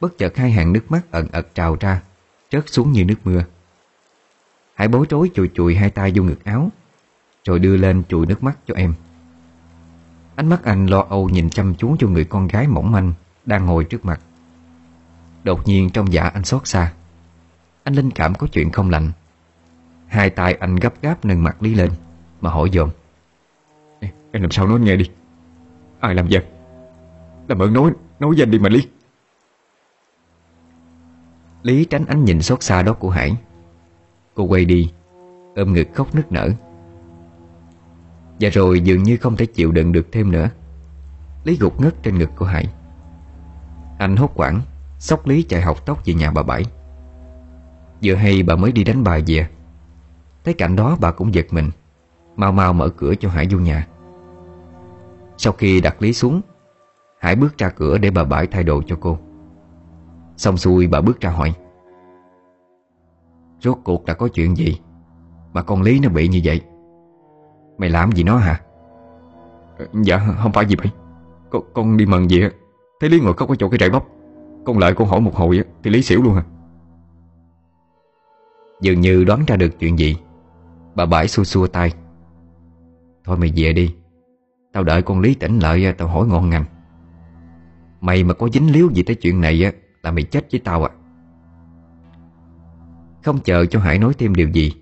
Bất chợt hai hàng nước mắt ẩn ật trào ra Rớt xuống như nước mưa. Hải bối rối chùi chùi hai tay vô ngực áo Rồi đưa lên chùi nước mắt cho em. Ánh mắt anh lo âu nhìn chăm chú cho người con gái mỏng manh Đang ngồi trước mặt. Đột nhiên trong dạ anh xót xa. Anh linh cảm có chuyện không lành. Hai tay anh gấp gáp nâng mặt Lý lên Mà hỏi dồn. Em làm sao nói nghe đi? Ai làm vậy? Làm ơn nói Nói danh đi mà Lý. Lý tránh ánh nhìn xót xa đó của Hải. Cô quay đi Ôm ngực khóc nức nở. Và rồi dường như không thể chịu đựng được thêm nữa. Lý gục ngất trên ngực của Hải. Anh hốt quảng Xóc Lý chạy học tóc về nhà bà Bảy Vừa hay bà mới đi đánh bài về. Thấy cảnh đó bà cũng giật mình Mau mau mở cửa cho Hải vô nhà. Sau khi đặt Lý xuống Hải bước ra cửa để bà Bảy thay đồ cho cô. Xong xuôi bà bước ra hỏi Rốt cuộc đã có chuyện gì Mà con Lý nó bị như vậy? Mày làm gì nó hả? Ờ, dạ không phải gì vậy Con, con đi mần gì á. Thấy Lý ngồi khóc ở chỗ cái trại bắp. Con lại con hỏi một hồi thì Lý xỉu luôn hả Dường như đoán ra được chuyện gì. Bà bãi xua xua tay. Thôi mày về đi. Tao đợi con Lý tỉnh lại à, tao hỏi ngon ngành. Mày mà có dính líu gì tới chuyện này á Là mày chết với tao à. Không chờ cho Hải nói thêm điều gì,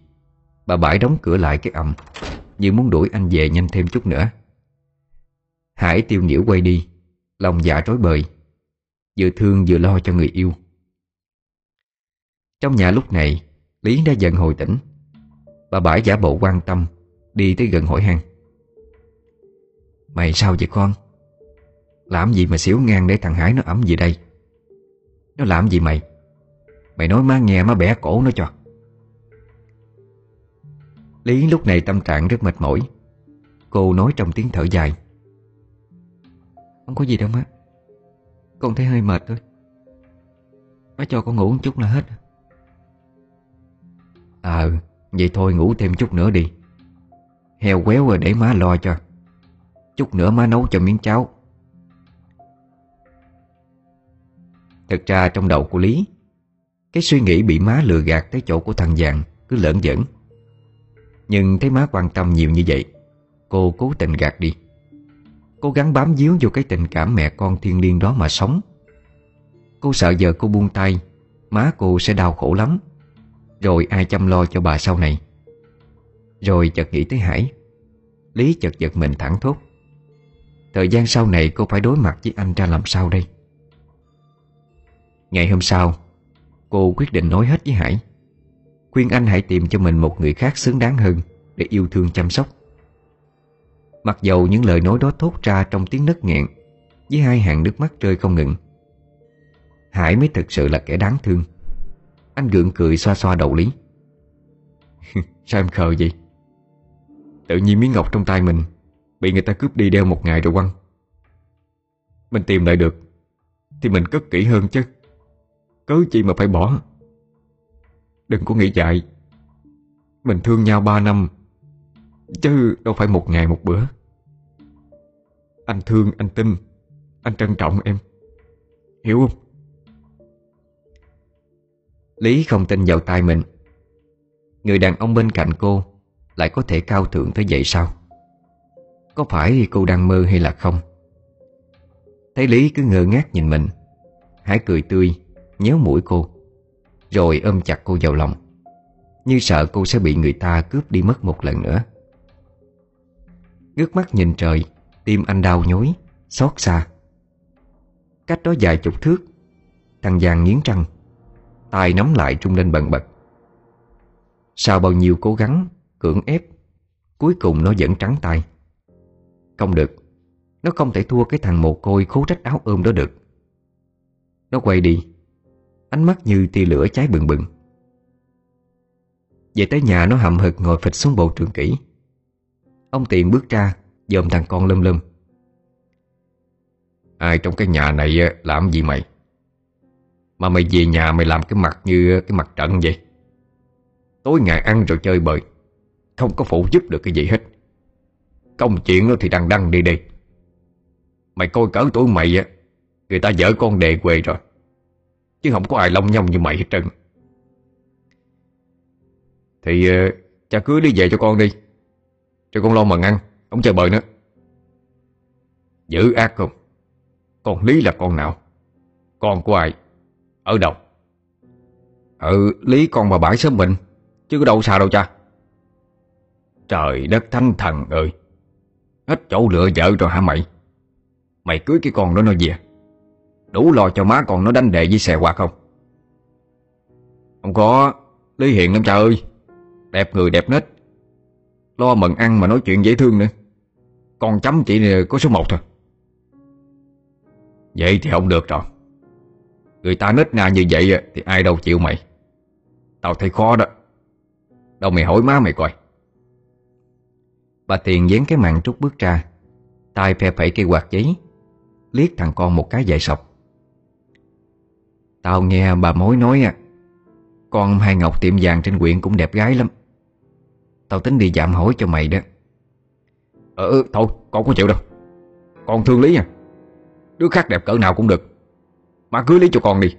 Bà bãi đóng cửa lại cái ầm, Như muốn đuổi anh về nhanh thêm chút nữa. Hải tiêu nhiễu quay đi, Lòng dạ rối bời, Vừa thương vừa lo cho người yêu. Trong nhà lúc này Lý đã dần hồi tỉnh. Bà bãi giả bộ quan tâm, Đi tới gần hỏi han. Mày sao vậy con? Làm gì mà xỉu ngang để thằng Hải nó ẩm gì đây? Nó làm gì mày? Mày nói má nghe má bẻ cổ nó cho. Lý lúc này tâm trạng rất mệt mỏi. Cô nói trong tiếng thở dài. Không có gì đâu má. Con thấy hơi mệt thôi. Má cho con ngủ một chút là hết. Ờ Vậy thôi ngủ thêm chút nữa đi. Heo quéo rồi để má lo cho. Chút nữa má nấu cho miếng cháo. Thật ra trong đầu của Lý, Cái suy nghĩ bị má lừa gạt tới chỗ của thằng Giàng Cứ lỡn giỡn. Nhưng thấy má quan tâm nhiều như vậy, Cô cố tình gạt đi. Cố gắng bám díu vô cái tình cảm mẹ con thiên liêng đó mà sống. Cô sợ giờ cô buông tay, Má cô sẽ đau khổ lắm. Rồi ai chăm lo cho bà sau này? Rồi chợt nghĩ tới Hải. Lý chợt giật mình thẳng thốt. Thời gian sau này cô phải đối mặt với anh ra làm sao đây? Ngày hôm sau, Cô quyết định nói hết với Hải. Khuyên anh hãy tìm cho mình một người khác xứng đáng hơn Để yêu thương chăm sóc. Mặc dầu những lời nói đó thốt ra trong tiếng nấc nghẹn, Với hai hàng nước mắt rơi không ngừng, Hải mới thực sự là kẻ đáng thương. Anh gượng cười xoa xoa đầu Lý. Sao em khờ vậy? Tự nhiên miếng ngọc trong tay mình Bị người ta cướp đi đeo một ngày rồi quăng. Mình tìm lại được Thì mình cất kỹ hơn chứ. Cớ chi mà phải bỏ? Đừng có nghĩ dại. Mình thương nhau ba năm Chứ đâu phải một ngày một bữa. Anh thương, anh tin Anh trân trọng em. Hiểu không? Lý không tin vào tai mình. Người đàn ông bên cạnh cô Lại có thể cao thượng tới vậy sao? Có phải cô đang mơ hay là không? Thấy Lý cứ ngơ ngác nhìn mình, Hải cười tươi, Nhéo mũi cô, Rồi ôm chặt cô vào lòng, Như sợ cô sẽ bị người ta cướp đi mất một lần nữa. Ngước mắt nhìn trời, Tim anh đau nhói, Xót xa. Cách đó vài chục thước, Thằng Giang nghiến răng tay nắm lại trung lên bần bật. Sau bao nhiêu cố gắng, Cưỡng ép, Cuối cùng nó vẫn trắng tay. Không được, Nó không thể thua cái thằng mồ côi khố trách áo ôm đó được. Nó quay đi, Ánh mắt như tia lửa cháy bừng bừng. Về tới nhà, nó hậm hực ngồi phịch xuống bộ trường kỹ Ông Tiện bước ra, Dòm thằng con lâm lâm Ai trong cái nhà này làm gì mày? Mà mày về nhà mày làm cái mặt như cái mặt trận vậy? Tối ngày ăn rồi chơi bời. Không có phụ giúp được cái gì hết. Công chuyện nó thì đằng đăng đi đi Mày coi cỡ tuổi mày á Người ta dở con đề quê rồi. Chứ không có ai lông nhông như mày hết trơn. Thì uh, cha cưới đi về cho con đi. Cho con lo mà ăn Không chơi bời nữa. Dữ ác không? Con Lý là con nào? Con của ai? Ở đâu? Ừ Lý con bà bãi sớm bệnh Chứ có đâu sao đâu cha. Trời đất thanh thần ơi. Hết chỗ lựa vợ rồi hả mày? Mày cưới cái con đó nó về. Đủ lo cho má con nó đánh đệ với xè quạt không? Không có. Lý Hiền lắm cha ơi. Đẹp người đẹp nết. Lo mận ăn mà nói chuyện dễ thương nữa. Con chấm chỉ có số một thôi. Vậy thì không được rồi Người ta nết na như vậy Thì ai đâu chịu mày. Tao thấy khó đó. Đâu mày hỏi má mày coi. Bà Tiền dán cái màn trúc bước ra, tay phe phẩy cây quạt giấy, Liếc thằng con một cái dài sọc. Tao nghe bà mối nói à Con hai Ngọc tiệm vàng trên quyện cũng đẹp gái lắm. Tao tính đi dạm hỏi cho mày đó. Ờ ừ, thôi, con không chịu đâu. Con thương Lý à. Đứa khác đẹp cỡ nào cũng được. Má cưới lấy cho con đi.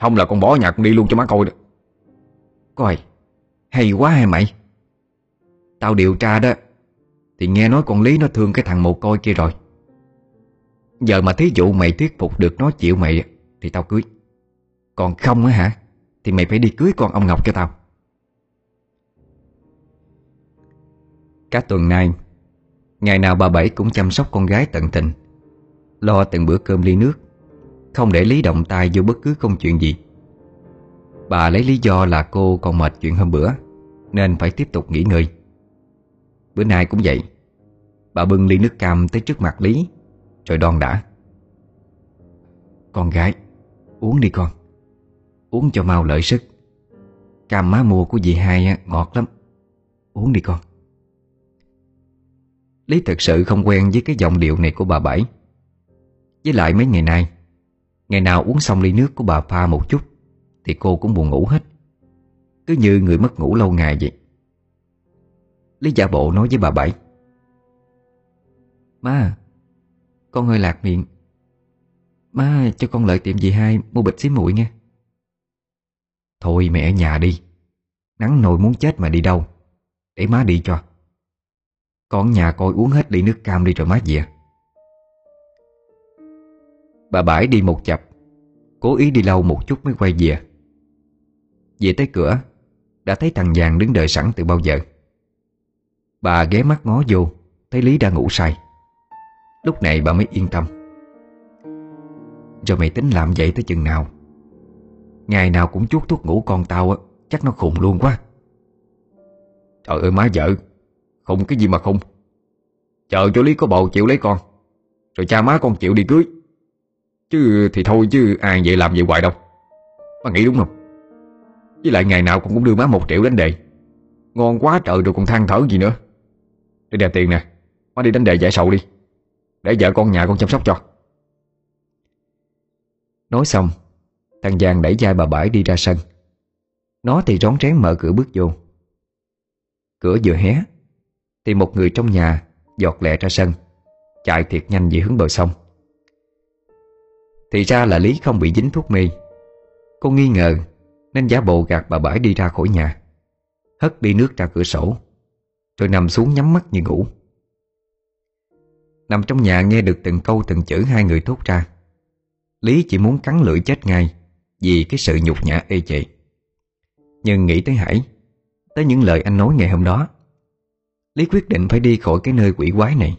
Không là con bỏ nhà con đi luôn cho má coi đó. Coi, Hay quá hay mày. Tao điều tra đó, Thì nghe nói con Lý nó thương cái thằng mồ coi kia rồi. Giờ mà thí dụ mày thuyết phục được nó chịu mày Thì tao cưới. Còn không á hả, Thì mày phải đi cưới con ông Ngọc cho tao. Cả tuần nay, Ngày nào bà Bảy cũng chăm sóc con gái tận tình, Lo từng bữa cơm ly nước. Không để Lý động tay vô bất cứ công chuyện gì. Bà lấy lý do là cô còn mệt chuyện hôm bữa, Nên phải tiếp tục nghỉ ngơi. Bữa nay cũng vậy, Bà bưng ly nước cam tới trước mặt Lý, Rồi đòn đã. Con gái, Uống đi con, Uống cho mau lợi sức. Cam má mua của dì hai ngọt lắm, Uống đi con. Lý thật sự không quen với cái giọng điệu này của bà Bảy. Với lại mấy ngày nay Ngày nào uống xong ly nước của bà pha một chút, Thì cô cũng buồn ngủ hết. Cứ như người mất ngủ lâu ngày vậy. Lý giả bộ nói với bà Bảy. Má Con hơi lạc miệng. Má cho con lợi tiệm dì hai Mua bịch xí muội nghe. Thôi mẹ ở nhà đi, Nắng nồi muốn chết mà đi đâu, Để má đi cho. Con nhà coi uống hết ly nước cam đi rồi má về. Bà Bãi đi một chập, Cố ý đi lâu một chút mới quay về. Về tới cửa, Đã thấy thằng vàng đứng đợi sẵn từ bao giờ. Bà ghé mắt ngó vô, Thấy Lý đang ngủ say. Lúc này bà mới yên tâm. Rồi mày tính làm vậy tới chừng nào? Ngày nào cũng chuốt thuốc ngủ con tao á, Chắc nó khùng luôn quá. Trời ơi má vợ, Khùng cái gì mà khùng? Chờ cho Lý có bầu chịu lấy con, Rồi cha má con chịu đi cưới. Chứ thì thôi chứ, ai vậy làm vậy hoài đâu. Má nghĩ đúng không? Với lại ngày nào con cũng đưa má một triệu đánh đề. Ngon quá trời rồi còn than thở gì nữa. Để đè tiền nè, Má đi đánh đề giải sầu đi. Để vợ con nhà con chăm sóc cho. Nói xong, Thằng Giang đẩy vai bà Bãi đi ra sân. Nó thì rón rén mở cửa bước vô. Cửa vừa hé, Thì một người trong nhà Giọt lẹ ra sân. Chạy thiệt nhanh về hướng bờ sông. Thì ra là Lý không bị dính thuốc mê. Cô nghi ngờ, Nên giả bộ gạt bà Bãi đi ra khỏi nhà. Hất đi nước ra cửa sổ, Rồi nằm xuống nhắm mắt như ngủ. Nằm trong nhà nghe được từng câu từng chữ hai người thốt ra. Lý chỉ muốn cắn lưỡi chết ngay Vì cái sự nhục nhã ê chệ Nhưng nghĩ tới Hải, Tới những lời anh nói ngày hôm đó, Lý quyết định phải đi khỏi cái nơi quỷ quái này,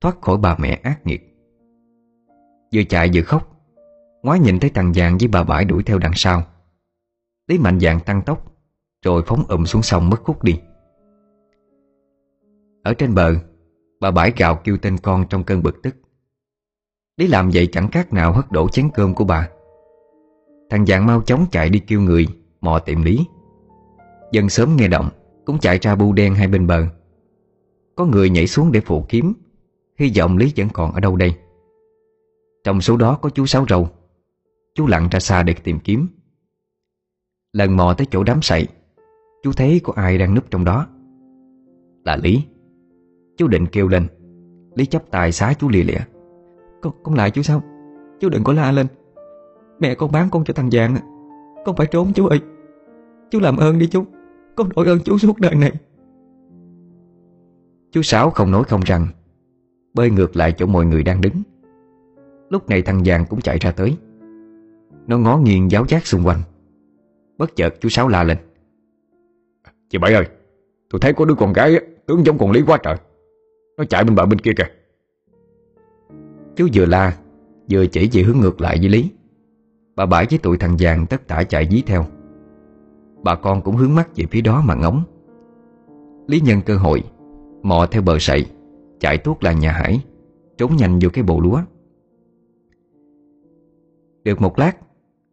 Thoát khỏi bà mẹ ác nghiệt. Vừa chạy vừa khóc Ngoái nhìn thấy thằng vàng với bà bãi đuổi theo đằng sau. Lý mạnh dạng tăng tốc, Rồi phóng ùm xuống sông mất khúc đi. Ở trên bờ, Bà bãi gào kêu tên con trong cơn bực tức. Lý làm vậy chẳng khác nào hất đổ chén cơm của bà. Thằng dạng mau chóng chạy đi kêu người, Mò tìm Lý. Dân sớm nghe động, Cũng chạy ra bu đen hai bên bờ. Có người nhảy xuống để phụ kiếm, Hy vọng Lý vẫn còn ở đâu đây. Trong số đó có chú Sáu Râu Chú lặn ra xa để tìm kiếm. Lần mò tới chỗ đám sậy Chú thấy có ai đang núp trong đó. Là Lý. Chú định kêu lên. Lý chấp tài xá chú lìa lịa Con, con lại chú sao? Chú đừng có la lên. Mẹ con bán con cho thằng Giang Con phải trốn chú ơi. Chú làm ơn đi chú. Con đổi ơn chú suốt đời này. Chú Sáu không nói không rằng Bơi ngược lại chỗ mọi người đang đứng. Lúc này thằng Giang cũng chạy ra tới. Nó ngó nghiêng giáo giác xung quanh. Bất chợt chú Sáu la lên. Chị Bảy ơi Tôi thấy có đứa con gái tướng giống con Lý quá trời. Nó chạy bên bờ bên kia kìa. Chú vừa la Vừa chỉ về hướng ngược lại với Lý. Bà Bãi với tụi thằng Giàng tất tả chạy dí theo. Bà con cũng hướng mắt về phía đó mà ngóng. Lý nhân cơ hội Mò theo bờ sậy Chạy tuốt lại nhà Hải Trốn nhanh vô cái bộ lúa. Được một lát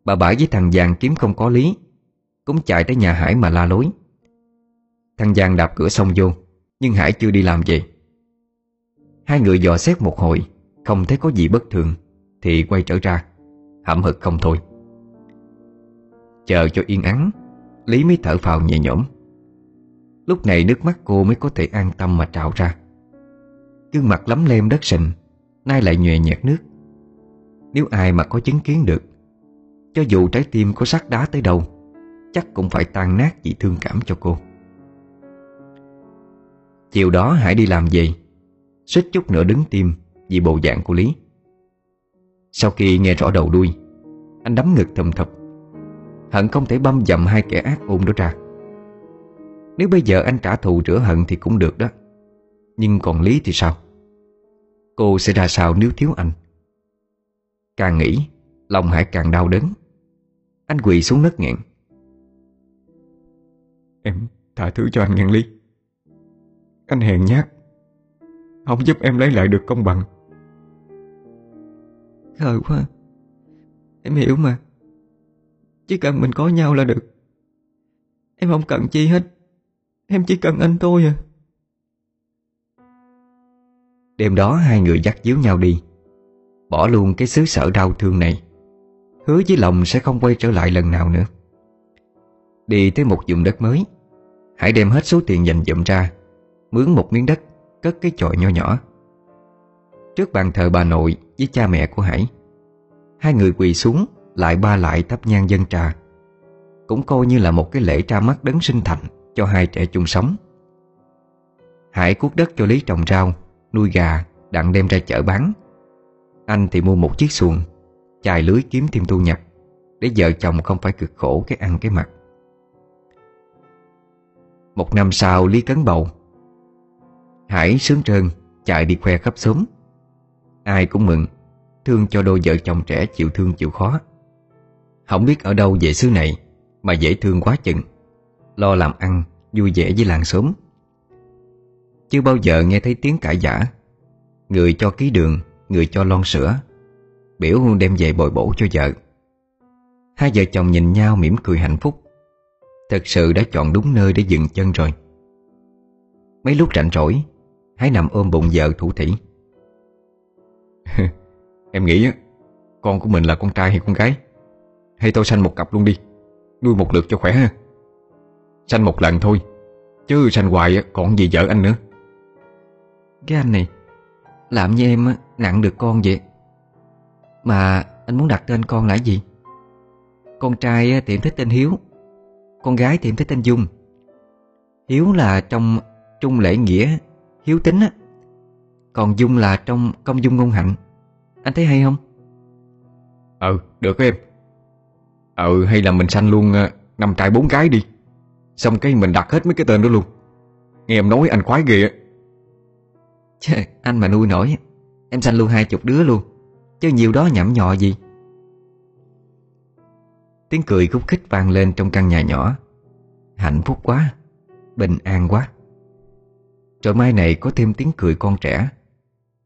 Bà bãi với thằng Giàng kiếm không có lý, Cũng chạy tới nhà Hải mà la lối. Thằng Giàng đạp cửa xong vô, Nhưng Hải chưa đi làm gì Hai người dò xét một hồi, Không thấy có gì bất thường, Thì quay trở ra, Hậm hực không thôi. Chờ cho yên ắng, Lý mới thở phào nhẹ nhõm. Lúc này nước mắt cô mới có thể an tâm mà trào ra. Gương mặt lắm lem đất sình, Nay lại nhòe nhẹt nước. Nếu ai mà có chứng kiến được cho dù trái tim có sắt đá tới đâu, Chắc cũng phải tan nát vì thương cảm cho cô. Chiều đó Hải đi làm gì Suýt chút nữa đứng tim Vì bộ dạng của Lý. Sau khi nghe rõ đầu đuôi, Anh đấm ngực thầm thập. Hận không thể băm dầm hai kẻ ác ôn đó ra. Nếu bây giờ anh trả thù rửa hận thì cũng được đó. Nhưng còn Lý thì sao? Cô sẽ ra sao nếu thiếu anh? Càng nghĩ, Lòng Hải càng đau đớn. Anh quỳ xuống nấc nghẹn. Em tha thứ cho anh ngàn ly. Anh hèn nhát. Không giúp em lấy lại được công bằng. Khờ quá. Em hiểu mà. Chỉ cần mình có nhau là được. Em không cần chi hết. Em chỉ cần anh thôi à. Đêm đó hai người dắt díu nhau đi. Bỏ luôn cái xứ sở đau thương này Hứa với lòng sẽ không quay trở lại lần nào nữa. Đi tới một vùng đất mới, hãy đem hết số tiền dành dụm ra, Mướn một miếng đất, Cất cái chòi nho nhỏ. Trước bàn thờ bà nội với cha mẹ của Hải, Hai người quỳ xuống Lại ba lại thắp nhang dân trà. Cũng coi như là một cái lễ tra mắt đấng sinh thành Cho hai trẻ chung sống. Hải cuốc đất cho Lý trồng rau Nuôi gà, đặng đem ra chợ bán. Anh thì mua một chiếc xuồng Chài lưới kiếm thêm thu nhập, Để vợ chồng không phải cực khổ cái ăn cái mặc. Một năm sau, Lý cấn bầu, Hải sướng trơn Chạy đi khoe khắp xóm. Ai cũng mừng, Thương cho đôi vợ chồng trẻ chịu thương chịu khó. Không biết ở đâu về xứ này Mà dễ thương quá chừng, Lo làm ăn, Vui vẻ với làng xóm. Chưa bao giờ nghe thấy tiếng cãi giả Người cho ký đường, Người cho lon sữa. Biểu đem về bồi bổ cho vợ. Hai vợ chồng nhìn nhau mỉm cười hạnh phúc. Thật sự đã chọn đúng nơi để dừng chân rồi. Mấy lúc rảnh rỗi, Hãy nằm ôm bụng vợ thủ thỉ. Em nghĩ Con của mình là con trai hay con gái? Hay tôi sanh một cặp luôn đi, Nuôi một lượt cho khỏe ha. Sanh một lần thôi, Chứ sanh hoài còn gì vợ anh nữa. Cái anh này, Làm như em nặng được con vậy? Mà anh muốn đặt tên con là gì? Con trai thì em thích tên Hiếu. Con gái thì em thích tên Dung. Hiếu là trong trung lễ nghĩa Hiếu tính á. Còn Dung là trong công dung ngôn hạnh. Anh thấy hay không? Ừ được em. Ừ hay là mình sanh luôn ờ, năm trai bốn gái đi. Xong cái mình đặt hết mấy cái tên đó luôn. Nghe em nói anh khoái ghê á. Chứ anh mà nuôi nổi Em sanh luôn hai chục đứa luôn Chứ nhiều đó nhảm nhọ gì? Tiếng cười khúc khích vang lên trong căn nhà nhỏ. Hạnh phúc quá, Bình an quá. Rồi mai này có thêm tiếng cười con trẻ.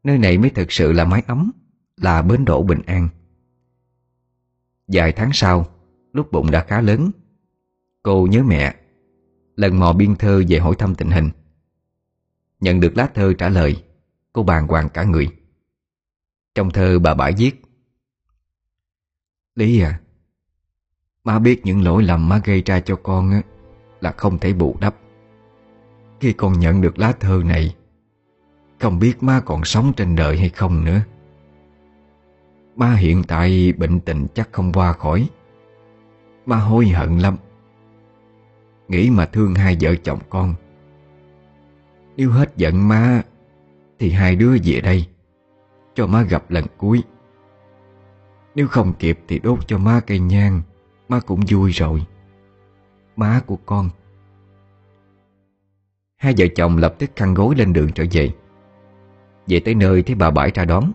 Nơi này mới thực sự là mái ấm, Là bến đỗ bình an. Vài tháng sau, Lúc bụng đã khá lớn, Cô nhớ mẹ, Lần mò biên thơ về hỏi thăm tình hình. Nhận được lá thơ trả lời, Cô bàng hoàng cả người. Trong thơ bà bãi viết Lý à Má biết những lỗi lầm má gây ra cho con á, Là không thể bù đắp. Khi con nhận được lá thơ này Không biết má còn sống trên đời hay không nữa. Má hiện tại bệnh tình chắc không qua khỏi. Má hối hận lắm. Nghĩ mà thương hai vợ chồng con. Nếu hết giận má thì hai đứa về đây. Cho má gặp lần cuối. Nếu không kịp thì đốt cho má cây nhang, Má cũng vui rồi. Má của con. Hai vợ chồng lập tức khăn gối lên đường trở về. Về tới nơi thấy bà bãi ra đón,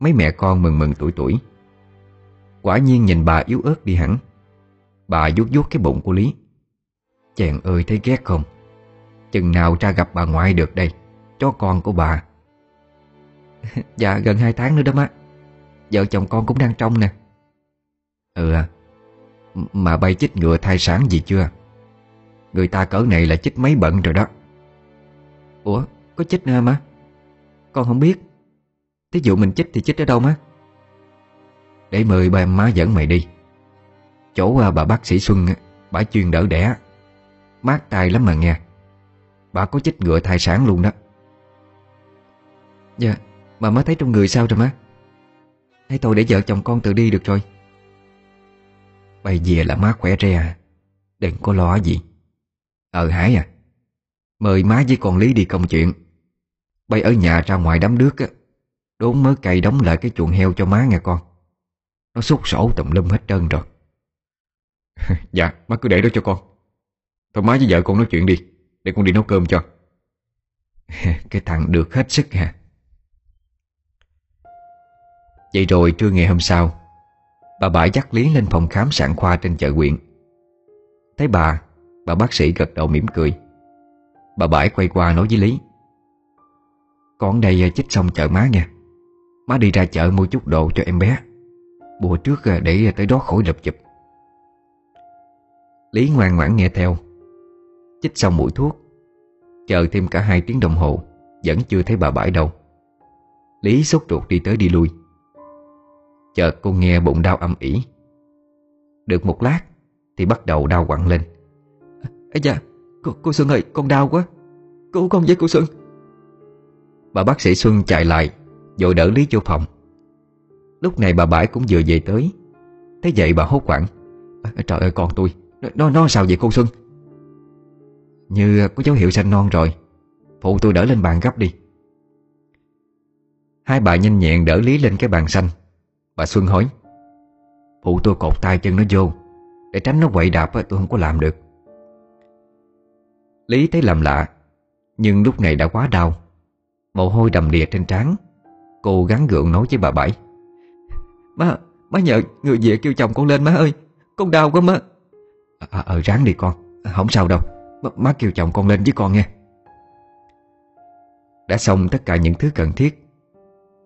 Mấy mẹ con mừng mừng tuổi tuổi. Quả nhiên nhìn bà yếu ớt đi hẳn. Bà vuốt vuốt cái bụng của Lý. Chàng ơi, thấy ghét không? Chừng nào ra gặp bà ngoại được đây, Chó con của bà. Dạ gần 2 tháng nữa đó má. Vợ chồng con cũng đang trong nè. Ừ à Mà bay chích ngựa thai sản gì chưa? Người ta cỡ này là chích mấy bận rồi đó. Ủa, có chích nữa má? Con không biết. Thí dụ mình chích thì chích ở đâu má? Để mời ba má dẫn mày đi. Chỗ à, bà bác sĩ Xuân Bà chuyên đỡ đẻ. Mát tay lắm mà nghe. Bà có chích ngựa thai sản luôn đó. Dạ. Mà má thấy trong người sao rồi má? Hay thôi để vợ chồng con tự đi được rồi. Bây giờ là má khỏe re à. Đừng có lo gì. Ờ Hải à. Mời má với con Lý đi công chuyện. Bay ở nhà ra ngoài đám nước á, Đốn mớ cày đóng lại cái chuồng heo cho má nghe con. Nó xúc sổ tùm lum hết trơn rồi. Dạ má cứ để đó cho con. Thôi má với vợ con nói chuyện đi, Để con đi nấu cơm cho. Cái thằng được hết sức hả? Vậy rồi trưa ngày hôm sau, Bà bãi dắt Lý lên phòng khám sản khoa trên chợ huyện. Thấy bà Bà bác sĩ gật đầu mỉm cười. Bà bãi quay qua nói với Lý, Con đây à, chích xong chợ má nha. Má đi ra chợ mua chút đồ cho em bé. Bùa trước à, để à, tới đó khỏi lập chụp. Lý ngoan ngoãn nghe theo. Chích xong mũi thuốc, Chờ thêm cả hai tiếng đồng hồ, Vẫn chưa thấy bà bãi đâu. Lý sốt ruột đi tới đi lui. Chợt cô nghe bụng đau âm ỉ. Được một lát Thì bắt đầu đau quặn lên. Ây da dạ, cô, cô Xuân ơi con đau quá. Cứu con với cô Xuân. Bà bác sĩ Xuân chạy lại Rồi đỡ Lý vô phòng. Lúc này bà Bãi cũng vừa về tới. Thế vậy bà hốt quảng à, Trời ơi con tôi Nó, nó sao vậy cô Xuân? Như có dấu hiệu sanh non rồi. Phụ tôi đỡ lên bàn gấp đi. Hai bà nhanh nhẹn đỡ Lý lên cái bàn xanh. Bà Xuân hỏi. Phụ tôi cột tay chân nó vô. Để tránh nó quậy đạp tôi không có làm được. Lý thấy làm lạ Nhưng lúc này đã quá đau. Mồ hôi đầm đìa trên trán. Cô gắng gượng nói với bà Bảy. Má, má nhờ người về kêu chồng con lên má ơi. Con đau quá má. Ờ à, à, ờ, ráng đi con. Không sao đâu. Má, má kêu chồng con lên với con nghe. Đã xong tất cả những thứ cần thiết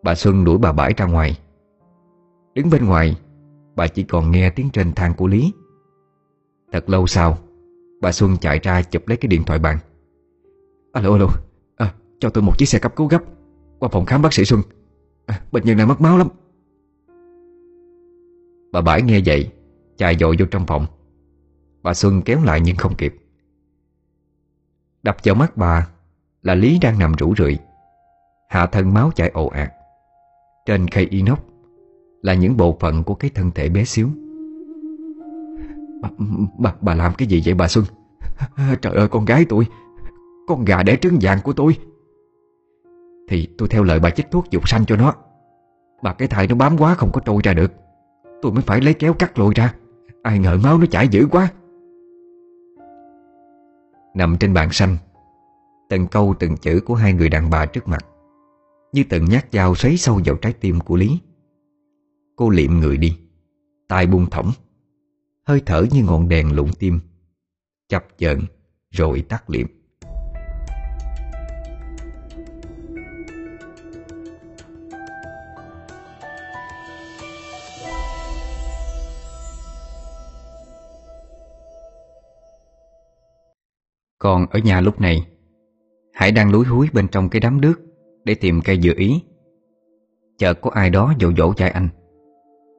Bà Xuân đuổi bà bảy ra ngoài. Đứng bên ngoài Bà chỉ còn nghe tiếng trên thang của Lý. Thật lâu sau Bà Xuân chạy ra chụp lấy cái điện thoại bàn. Alo alo à, Cho tôi một chiếc xe cấp cứu gấp Qua phòng khám bác sĩ Xuân. À, Bệnh nhân này mất máu lắm. Bà Bãi nghe vậy Chạy dội vô trong phòng. Bà Xuân kéo lại nhưng không kịp. Đập vào mắt bà Là Lý đang nằm rủ rượi. Hạ thân máu chảy ồ ạt. Trên khay inox là những bộ phận của cái thân thể bé xíu. Bà, bà, bà làm cái gì vậy bà Xuân? Trời ơi con gái tôi Con gà đẻ trứng vàng của tôi. Thì tôi theo lời bà chích thuốc dục sanh cho nó. Mà cái thai nó bám quá không có trôi ra được. Tôi mới phải lấy kéo cắt lôi ra. Ai ngờ máu nó chảy dữ quá. Nằm trên bàn xanh Từng câu từng chữ của hai người đàn bà trước mặt Như từng nhát dao xoáy sâu vào trái tim của Lý. Cô liệm người đi. Tay buông thõng. Hơi thở như ngọn đèn lụng tim. Chập chờn, rồi tắt liệm. Còn ở nhà lúc này, Hải đang lúi húi bên trong cái đám nước Để tìm cây dừa ý. Chợt có ai đó dỗ dỗ chạy anh.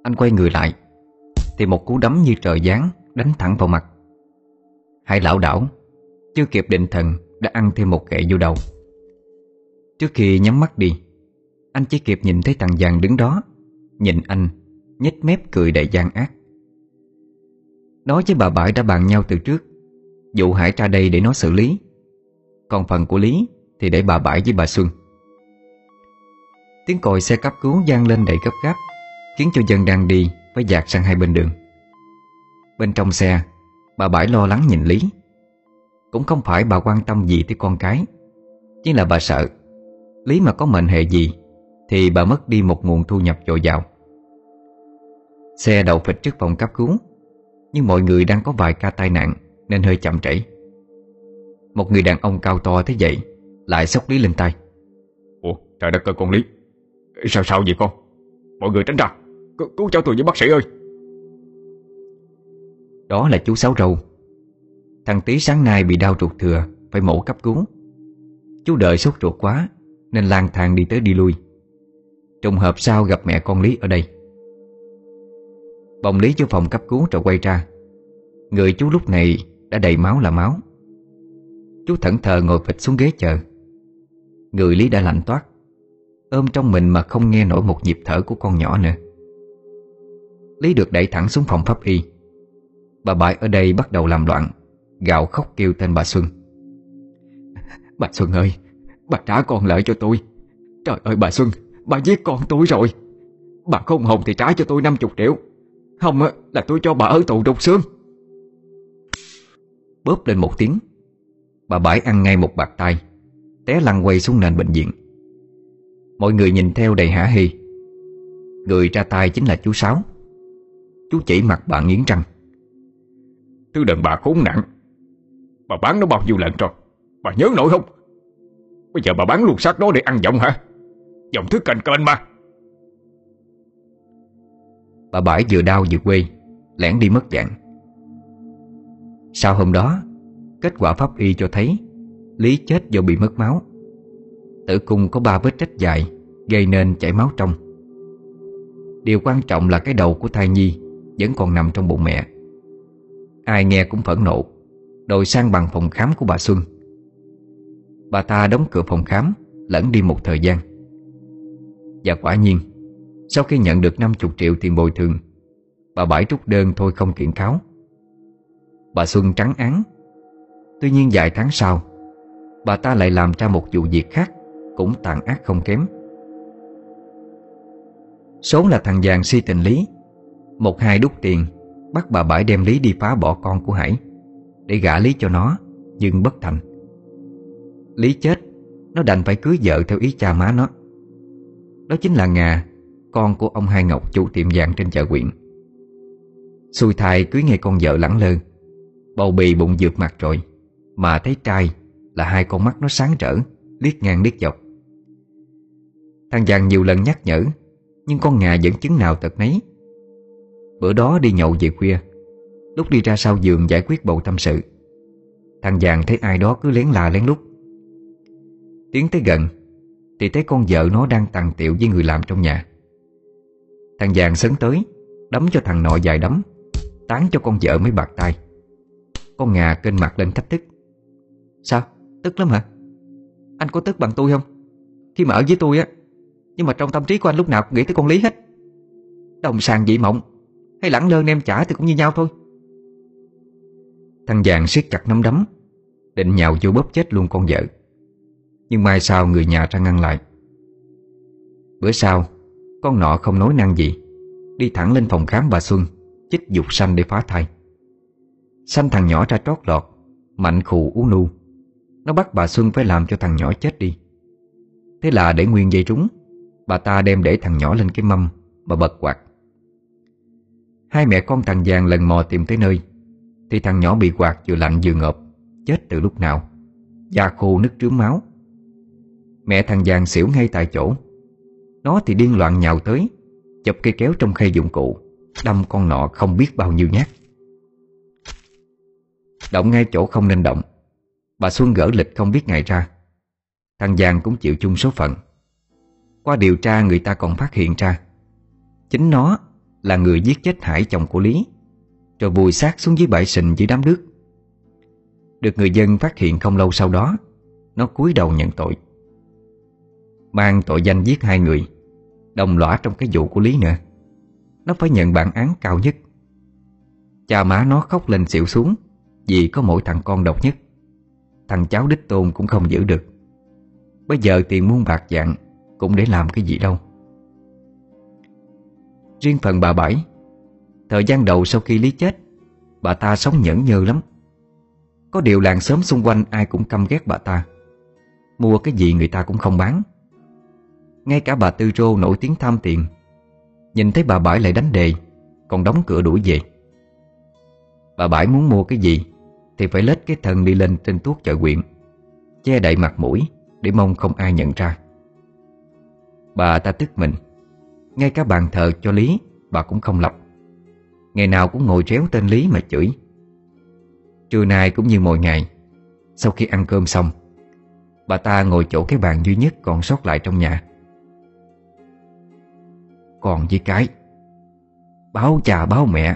Anh quay người lại, Thì một cú đấm như trời giáng Đánh thẳng vào mặt. Hải lão đảo, Chưa kịp định thần, đã ăn thêm một kệ vô đầu. Trước khi nhắm mắt đi, Anh chỉ kịp nhìn thấy thằng Giàng đứng đó, Nhìn anh, nhếch mép cười đầy gian ác. Nói với bà Bãi đã bàn nhau từ trước, Dụ Hải ra đây để nó xử lý. Còn phần của Lý Thì để bà Bãi với bà Xuân. Tiếng còi xe cấp cứu gian lên đầy gấp gáp. Khiến cho dân đang đi Phải dạt sang hai bên đường. Bên trong xe, Bà Bãi lo lắng nhìn Lý. Cũng không phải bà quan tâm gì tới con cái, Chỉ là bà sợ. Lý mà có mệnh hệ gì, Thì bà mất đi một nguồn thu nhập dồi dào. Xe đậu phịch trước phòng cấp cứu, Nhưng mọi người đang có vài ca tai nạn Nên hơi chậm trễ. Một người đàn ông cao to thế vậy Lại sốc Lý lên tay. Ủa, trời đất ơi con Lý, Sao sao vậy con? Mọi người tránh ra. C Cứu cháu tôi với bác sĩ ơi. Đó là chú Sáu Râu. Thằng Tý sáng nay bị đau ruột thừa, Phải mổ cấp cứu. Chú đợi sốt ruột quá, Nên lang thang đi tới đi lui. Trùng hợp sao gặp mẹ con Lý ở đây. Bồng Lý vô phòng cấp cứu rồi quay ra. Người chú lúc này đã đầy máu là máu. Chú thẫn thờ ngồi phịch xuống ghế chờ. Người Lý đã lạnh toát. Ôm trong mình mà không nghe nổi một nhịp thở của con nhỏ nữa. Lý được đẩy thẳng xuống phòng pháp y. Bà bại ở đây bắt đầu làm loạn Gạo khóc kêu tên bà Xuân. Bà Xuân ơi, Bà trả con lợi cho tôi. Trời ơi bà Xuân, Bà giết con tôi rồi. Bà không hồn thì trả cho tôi 50 triệu. Không là tôi cho bà ở tù đục xương. Bóp lên một tiếng, Bà bãi ăn ngay một bạc tay, Té lăn quay xuống nền bệnh viện. Mọi người nhìn theo đầy hả hê. Người ra tay chính là chú Sáu. Chú chỉ mặt bà nghiến răng. Thứ đàn bà khốn nạn. Bà bán nó bao nhiêu lần rồi? Bà nhớ nổi không? Bây giờ bà bán luôn xác nó để ăn giọng hả? Giọng thứ cành cơn mà. Bà bãi vừa đau vừa quê, Lẻn đi mất dạng. Sau hôm đó, Kết quả pháp y cho thấy Lý chết do bị mất máu. Tử cung có ba vết rách dài, Gây nên chảy máu trong. Điều quan trọng là cái đầu của thai nhi. Vẫn còn nằm trong bụng mẹ. Ai nghe cũng phẫn nộ, Đòi sang bằng phòng khám của bà Xuân. Bà ta đóng cửa phòng khám, Lẫn đi một thời gian. Và quả nhiên, Sau khi nhận được 50 triệu tiền bồi thường, Bà Bãi trúc đơn thôi không kiện cáo. Bà Xuân trắng án. Tuy nhiên vài tháng sau, Bà ta lại làm ra một vụ việc khác Cũng tàn ác không kém. Số là thằng vàng si tình lý một hai đút tiền, Bắt bà Bãi đem Lý đi phá bỏ con của Hải, Để gả Lý cho nó, Nhưng bất thành. Lý chết, Nó đành phải cưới vợ theo ý cha má nó. Đó chính là Ngà, Con của ông Hai Ngọc chủ tiệm vàng trên chợ quyện. Xui thai cưới ngay con vợ lẳng lơ, Bầu bì bụng dược mặt rồi, Mà thấy trai là hai con mắt nó sáng rỡ, Liếc ngang liếc dọc. Thằng vàng nhiều lần nhắc nhở, Nhưng con Ngà vẫn chứng nào tật nấy Bữa đó đi nhậu về khuya. Lúc đi ra sau giường giải quyết bầu tâm sự. Thằng vàng thấy ai đó cứ lén là lén lút. Tiến tới gần, Thì thấy con vợ nó đang tàn tiệu với người làm trong nhà. Thằng vàng sấn tới, Đấm cho thằng nọ dài đấm, Tán cho con vợ mấy bạc tay. Con ngà kênh mặt lên thách thức. Sao? Tức lắm hả? Anh có tức bằng tôi không? Khi mà ở với tôi á, Nhưng mà trong tâm trí của anh lúc nào cũng nghĩ tới con Lý hết. Đồng sàng dị mộng. Hay lẳng lơ nem chả thì cũng như nhau thôi. Thằng vàng siết chặt nắm đấm, Định nhào vô bóp chết luôn con vợ. Nhưng mai sau người nhà ra ngăn lại. Bữa sau, Con nọ không nói năng gì, Đi thẳng lên phòng khám bà Xuân, Chích dục sanh để phá thai. Sanh thằng nhỏ ra trót lọt, Mạnh khù uống nu. Nó bắt bà Xuân phải làm cho thằng nhỏ chết đi. Thế là để nguyên dây trúng, Bà ta đem để thằng nhỏ lên cái mâm Mà bật quạt. Hai mẹ con thằng giang lần mò tìm tới nơi. Thì thằng nhỏ bị quạt vừa lạnh vừa ngợp, Chết từ lúc nào. Da khô nứt trướng máu. Mẹ thằng giang xỉu ngay tại chỗ. Nó thì điên loạn nhào tới chập cây kéo trong khay dụng cụ. Đâm con nọ không biết bao nhiêu nhát. Động ngay chỗ không nên động. Bà Xuân gỡ lịch không biết ngày ra. Thằng Giang cũng chịu chung số phận. Qua điều tra người ta còn phát hiện ra. Chính nó là người giết chết Hải chồng của Lý, Rồi vùi xác xuống dưới bãi sình dưới đám nước. Được người dân phát hiện không lâu sau đó, Nó cúi đầu nhận tội. Mang tội danh giết hai người, Đồng lõa trong cái vụ của Lý nữa. Nó phải nhận bản án cao nhất. Cha má nó khóc lên xỉu xuống Vì có mỗi thằng con độc nhất. Thằng cháu đích tôn cũng không giữ được. Bây giờ tiền muôn bạc dạng Cũng để làm cái gì đâu. Riêng phần bà Bảy, Thời gian đầu sau khi Lý chết, Bà ta sống nhẫn nhơ lắm. Có điều làng xóm xung quanh ai cũng căm ghét bà ta. Mua cái gì người ta cũng không bán. Ngay cả bà Tư Rô nổi tiếng tham tiền, Nhìn thấy bà bảy lại đánh đề, Còn đóng cửa đuổi về. Bà bảy muốn mua cái gì Thì phải lết cái thân đi lên trên tuốt chợ quyện, Che đậy mặt mũi Để mong không ai nhận ra. Bà ta tức mình. Ngay cả bàn thờ cho Lý, Bà cũng không lập. Ngày nào cũng ngồi réo tên Lý mà chửi. Trưa nay cũng như mọi ngày, Sau khi ăn cơm xong, Bà ta ngồi chỗ cái bàn duy nhất còn sót lại trong nhà. Còn với cái, Báo cha báo mẹ,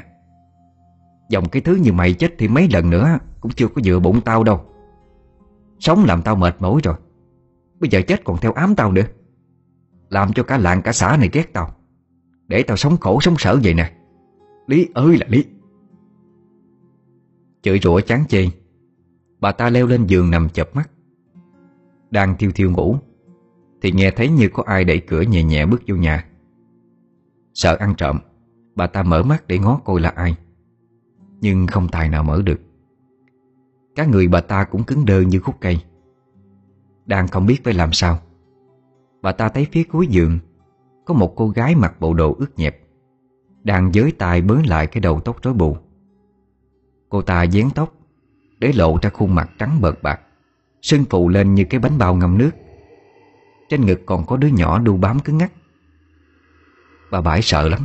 Dòng cái thứ như mày chết thì mấy lần nữa Cũng chưa có dựa bụng tao đâu. Sống làm tao mệt mỏi rồi, Bây giờ chết còn theo ám tao nữa. Làm cho cả làng cả xã này ghét tao. Để tao sống khổ, sống sở vậy nè. Lý ơi là Lý. Chửi rủa chán chê. Bà ta leo lên giường nằm chập mắt. Đang thiêu thiêu ngủ, Thì nghe thấy như có ai đẩy cửa nhẹ nhẹ bước vô nhà. Sợ ăn trộm, Bà ta mở mắt để ngó coi là ai. Nhưng không tài nào mở được. Các người bà ta cũng cứng đơ như khúc cây. Đang không biết phải làm sao. Bà ta thấy phía cuối giường Có một cô gái mặc bộ đồ ướt nhẹp Đang giới tay bới lại cái đầu tóc rối bù. Cô ta dán tóc Để lộ ra khuôn mặt trắng bợt bạc Sưng phụ lên như cái bánh bao ngâm nước. Trên ngực còn có đứa nhỏ đu bám cứng ngắc. Bà bãi sợ lắm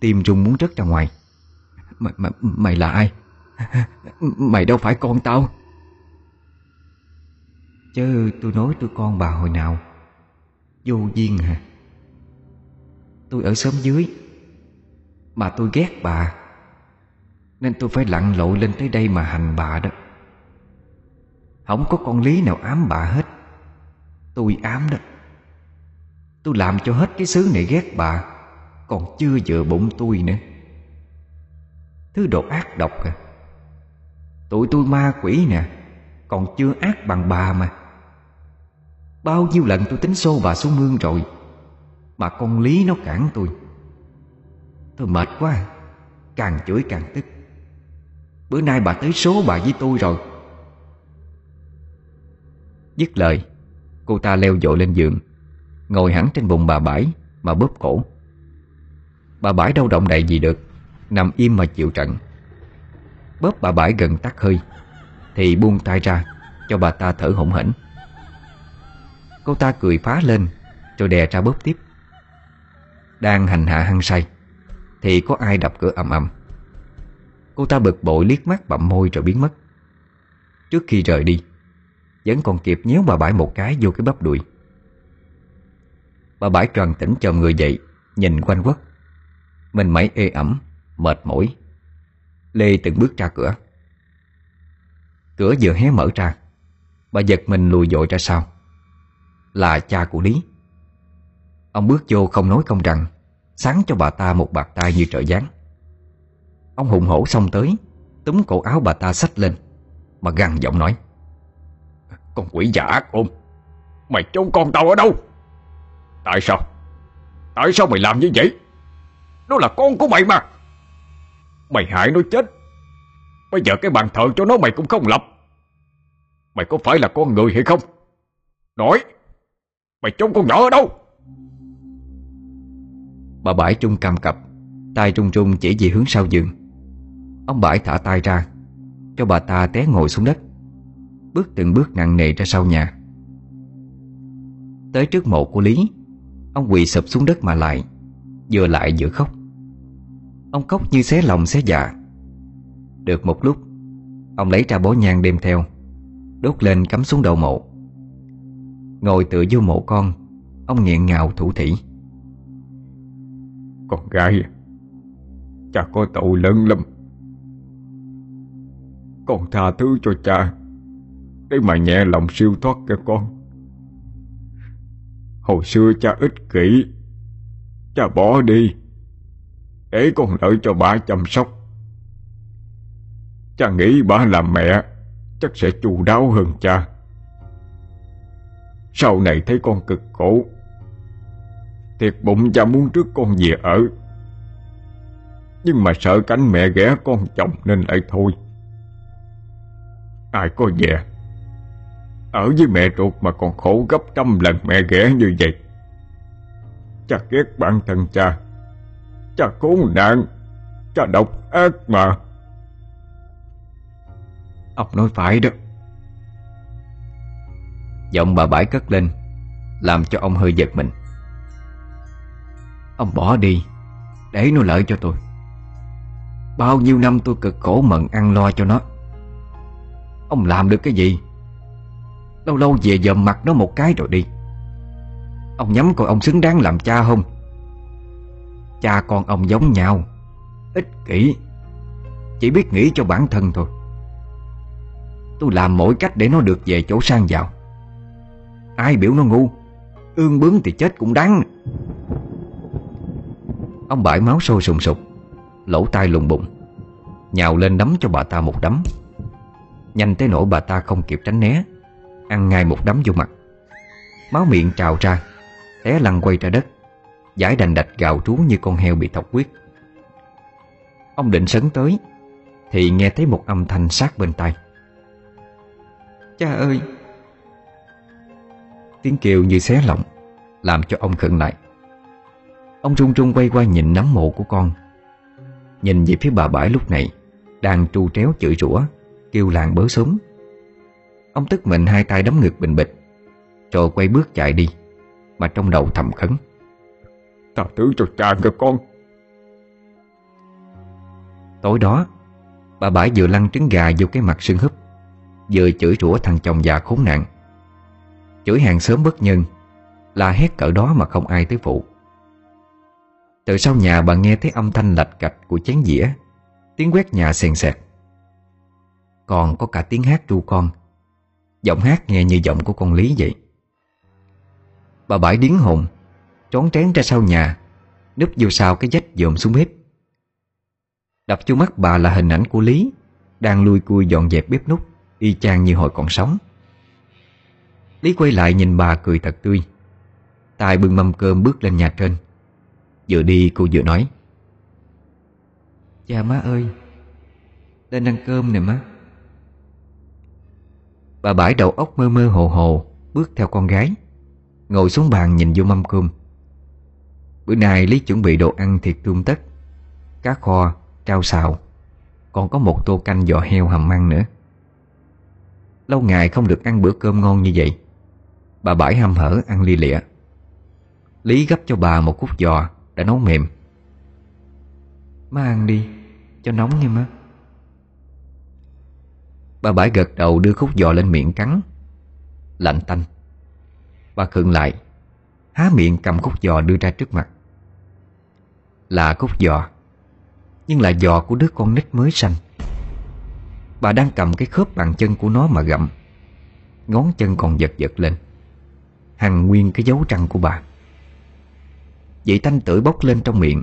Tim rung muốn rớt ra ngoài. Mày, mày, mày là ai? Mày đâu phải con tao? Chứ tôi nói tôi con bà hồi nào. Vô duyên hả? Tôi ở xóm dưới. Mà tôi ghét bà. Nên tôi phải lặn lội lên tới đây mà hành bà đó. Không có con lý nào ám bà hết. Tôi ám đó. Tôi làm cho hết cái xứ này ghét bà. Còn chưa vừa bụng tôi nữa. Thứ đồ ác độc à. Tụi tôi ma quỷ nè. Còn chưa ác bằng bà mà. Bao nhiêu lần tôi tính xô bà xuống mương rồi, Mà con Lý nó cản tôi. Tôi mệt quá, Càng chửi càng tức. Bữa nay bà tới số bà với tôi rồi. Dứt lời, Cô ta leo dội lên giường, Ngồi hẳn trên bụng bà bãi Mà bóp cổ. Bà bãi đâu động đậy gì được, Nằm im mà chịu trận. Bóp bà bãi gần tắt hơi, Thì buông tay ra Cho bà ta thở hổn hển. Cô ta cười phá lên, Rồi đè ra bóp tiếp. Đang hành hạ hăng say, Thì có ai đập cửa ầm ầm. Cô ta bực bội liếc mắt bậm môi rồi biến mất. Trước khi rời đi, Vẫn còn kịp nhéo bà bãi một cái vô cái bắp đùi. Bà bãi tròn tỉnh chờ người dậy, Nhìn quanh quất. Mình mẩy ê ẩm, Mệt mỏi. Lê từng bước ra cửa. Cửa vừa hé mở ra, Bà giật mình lùi dội ra sau. Là cha của Lý. Ông bước vô không nói không rằng, Sáng cho bà ta một bạc tay như trợ gián Ông hùng hổ xông tới, Túm cổ áo bà ta xách lên, Mà gằn giọng nói, Con quỷ giả ác ôn Mày trốn con tao ở đâu? Tại sao? Tại sao mày làm như vậy? Nó là con của mày mà. Mày hại nó chết, Bây giờ cái bàn thờ cho nó mày cũng không lập. Mày có phải là con người hay không? Nói. Mày trông con nhỏ ở đâu? Bà Bãi trung cầm cập, tay trung trung chỉ về hướng sau giường. Ông Bãi thả tay ra, Cho bà ta té ngồi xuống đất, Bước từng bước nặng nề ra sau nhà. Tới trước mộ của Lý, Ông quỳ sụp xuống đất mà lại, Vừa lại vừa khóc. Ông khóc như xé lòng xé dạ. Được một lúc, Ông lấy ra bó nhang đem theo, Đốt lên cắm xuống đầu mộ. Ngồi tựa vô mộ con, Ông nghẹn ngào thủ thỉ. Con gái, Cha có tội lớn lắm. Con tha thứ cho cha Để mà nhẹ lòng siêu thoát cho con. Hồi xưa cha ích kỷ, Cha bỏ đi, Để con lợi cho bà chăm sóc. Cha nghĩ bà làm mẹ, Chắc sẽ chu đáo hơn cha. Sau này thấy con cực khổ. Thiệt bụng cha muốn trước con về ở. Nhưng mà sợ cánh mẹ ghẻ con chồng nên lại thôi. Ai có về? Ở với mẹ ruột mà còn khổ gấp trăm lần mẹ ghẻ như vậy. Cha ghét bản thân cha. Cha khốn nạn. Cha độc ác mà. Ông nói phải đó. Giọng bà bãi cất lên, Làm cho ông hơi giật mình. Ông bỏ đi, Để nó lợi cho tôi. Bao nhiêu năm tôi cực khổ mận ăn lo cho nó. Ông làm được cái gì? Lâu lâu về dòm mặt nó một cái rồi đi. Ông nhắm coi ông xứng đáng làm cha không? Cha con ông giống nhau, Ích kỷ. Chỉ biết nghĩ cho bản thân thôi. Tôi làm mỗi cách để nó được về chỗ sang giàu. Ai biểu nó ngu? Ương bướng thì chết cũng đáng. Ông bãi máu sôi sùng sục, Lỗ tai lùng bụng, Nhào lên đấm cho bà ta một đấm. Nhanh tới nỗi bà ta không kịp tránh né, Ăn ngay một đấm vô mặt. Máu miệng trào ra, Té lăn quay ra đất, Giải đành đạch gào trú như con heo bị thọc huyết. Ông định sấn tới, Thì nghe thấy một âm thanh sát bên tai. Cha ơi Tiếng kêu như xé lỏng Làm cho ông khẩn lại. Ông run run quay qua nhìn nắm mộ của con. Nhìn về phía bà bãi lúc này Đang tru tréo chửi rủa Kêu làng bớ súng. Ông tức mình hai tay đấm ngực bình bịch Rồi quay bước chạy đi Mà trong đầu thầm khấn. Ta thứ cho cha cơ con. Tối đó Bà bãi vừa lăn trứng gà vô cái mặt sưng húp Vừa chửi rủa thằng chồng già khốn nạn Chửi hàng sớm bất nhân Là hét cỡ đó mà không ai tới phụ Từ sau nhà bà nghe thấy âm thanh lạch cạch của chén dĩa, Tiếng quét nhà sèn sẹt Còn có cả tiếng hát ru con, Giọng hát nghe như giọng của con Lý vậy. Bà bãi điến hồn, Trốn trén ra sau nhà, Núp vô sau cái dách dòm xuống bếp. Đập vô mắt bà là hình ảnh của Lý, Đang lui cui dọn dẹp bếp nút Y chang như hồi còn sống. Lý quay lại nhìn bà cười thật tươi. Tài bưng mâm cơm bước lên nhà trên. Vừa đi cô vừa nói. Cha má ơi Lên ăn cơm nè má. Bà bãi đầu óc mơ mơ hồ hồ Bước theo con gái Ngồi xuống bàn nhìn vô mâm cơm. Bữa nay Lý chuẩn bị đồ ăn thiệt tươm tất Cá kho, trao xào Còn có một tô canh giò heo hầm măng nữa. Lâu ngày không được ăn bữa cơm ngon như vậy. Bà bãi hăm hở ăn lia lịa. Lý gấp cho bà một khúc giò Đã nấu mềm. Má ăn đi, Cho nóng nha má. Bà bãi gật đầu đưa khúc giò lên miệng cắn. Lạnh tanh. Bà khựng lại, Há miệng cầm khúc giò đưa ra trước mặt. Là khúc giò, Nhưng là giò của đứa con nít mới sanh. Bà đang cầm cái khớp bàn chân của nó mà gặm. Ngón chân còn giật giật lên. Hằng nguyên cái dấu răng của bà. Vị thanh tử bốc lên trong miệng.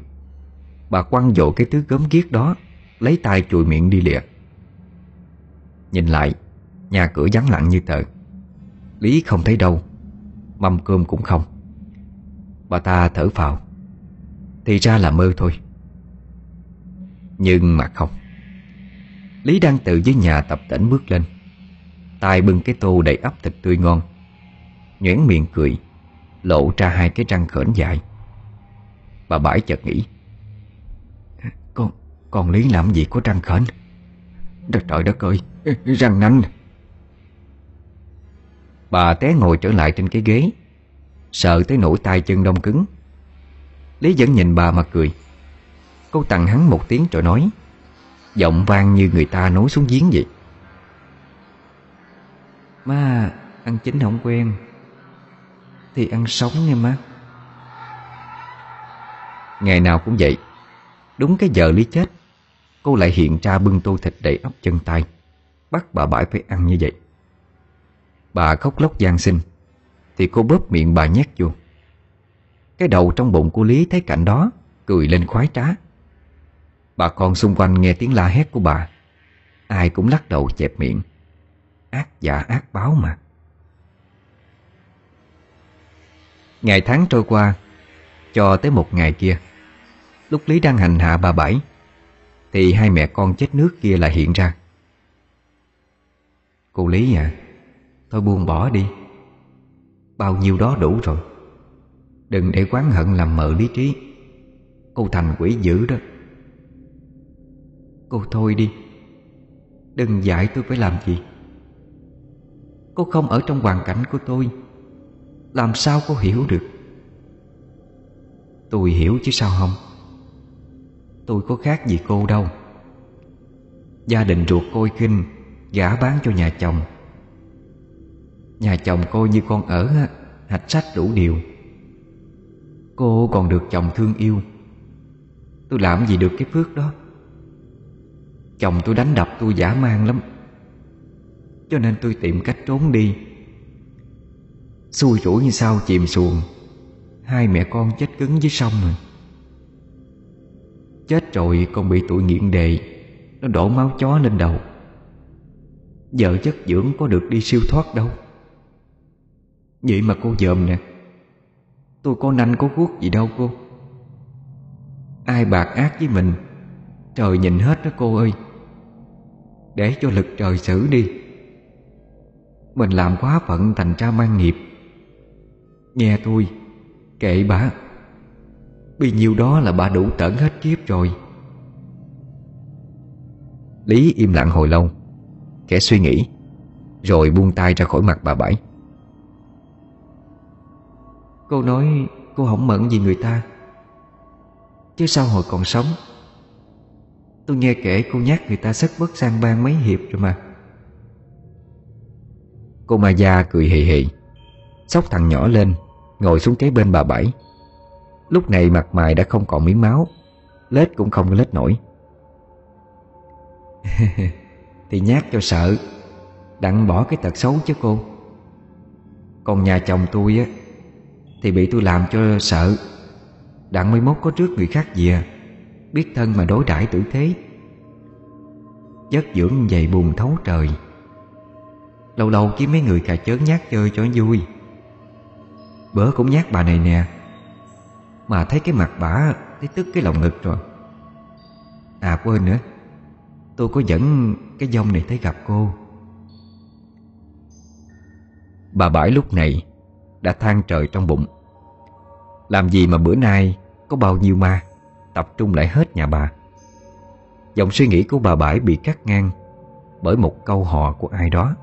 Bà quăng dội cái thứ gớm ghiếc đó, Lấy tay chùi miệng đi lìa. Nhìn lại, Nhà cửa vắng lặng như tờ. Lý không thấy đâu, Mâm cơm cũng không. Bà ta thở phào. Thì ra là mơ thôi. Nhưng mà không. Lý đang tự dưới nhà tập tỉnh bước lên. Tay bưng cái tô đầy ắp thịt tươi ngon. Nhoẻn miệng cười Lộ ra hai cái răng khởn dài. Bà bãi chợt nghĩ Con con Lý làm gì có răng khởn Trời, trời đất ơi Răng nanh. Bà té ngồi trở lại trên cái ghế Sợ tới nỗi tay chân đông cứng. Lý vẫn nhìn bà mà cười. Cô tặng hắn một tiếng rồi nói Giọng vang như người ta nối xuống giếng vậy. Má ăn chín không quen. Thì ăn sống nha má. Ngày nào cũng vậy, Đúng cái giờ Lý chết, Cô lại hiện ra bưng tô thịt đầy ấp chân tay, Bắt bà bãi phải ăn như vậy. Bà khóc lóc gian sinh Thì cô bóp miệng bà nhét vô. Cái đầu trong bụng của Lý thấy cảnh đó, Cười lên khoái trá. Bà con xung quanh nghe tiếng la hét của bà, Ai cũng lắc đầu chẹp miệng. Ác giả ác báo mà. Ngày tháng trôi qua, Cho tới một ngày kia, Lúc Lý đang hành hạ bà Bảy, Thì hai mẹ con chết nước kia lại hiện ra. Cô Lý à Thôi buông bỏ đi. Bao nhiêu đó đủ rồi. Đừng để quán hận làm mờ lý trí. Cô thành quỷ dữ đó. Cô thôi đi. Đừng dạy tôi phải làm gì. Cô không ở trong hoàn cảnh của tôi. Làm sao cô hiểu được? Tôi hiểu chứ sao không? Tôi có khác gì cô đâu. Gia đình ruột côi khinh, Gả bán cho nhà chồng. Nhà chồng coi như con ở Hạch sách đủ điều. Cô còn được chồng thương yêu. Tôi làm gì được cái phước đó? Chồng tôi đánh đập tôi giả man lắm. Cho nên tôi tìm cách trốn đi. Xui rủi như sao chìm xuồng. Hai mẹ con chết cứng dưới sông rồi. Chết rồi còn bị tụi nghiện đề. Nó đổ máu chó lên đầu. Vợ chất dưỡng có được đi siêu thoát đâu. Vậy mà cô dòm nè. Tôi có nanh có guốc gì đâu cô. Ai bạc ác với mình, Trời nhìn hết đó cô ơi. Để cho lực trời xử đi. Mình làm quá phận thành ra mang nghiệp. Nghe tôi, Kệ bà. Vì nhiêu đó là bà đủ tẩn hết kiếp rồi. Lý im lặng hồi lâu Kẻ suy nghĩ, Rồi buông tay ra khỏi mặt bà Bảy Cô nói cô không mẫn gì người ta, Chứ sao hồi còn sống? Tôi nghe kể cô nhắc người ta sất bất sang ban mấy hiệp rồi mà. Cô Ma Gia cười hì hì, Sóc thằng nhỏ lên Ngồi xuống kế bên bà Bảy. Lúc này mặt mày đã không còn miếng máu, Lết cũng không lết nổi. Thì nhát cho sợ, Đặng bỏ cái tật xấu chứ cô. Còn nhà chồng tôi á, Thì bị tôi làm cho sợ. Đặng mới mốt có trước người khác gì à Biết thân mà đối đãi tử thế Giấc dưỡng dày buồn thấu trời. Lâu lâu kiếm mấy người cà chớn nhát chơi cho vui bớ cũng nhát bà này nè. Mà thấy cái mặt bà, Thấy tức cái lòng ngực rồi. À quên nữa. Tôi có dẫn cái dông này tới gặp cô. Bà Bãi lúc này Đã than trời trong bụng. Làm gì mà bữa nay Có bao nhiêu ma, Tập trung lại hết nhà bà. Dòng suy nghĩ của bà Bãi bị cắt ngang Bởi một câu hò của ai đó.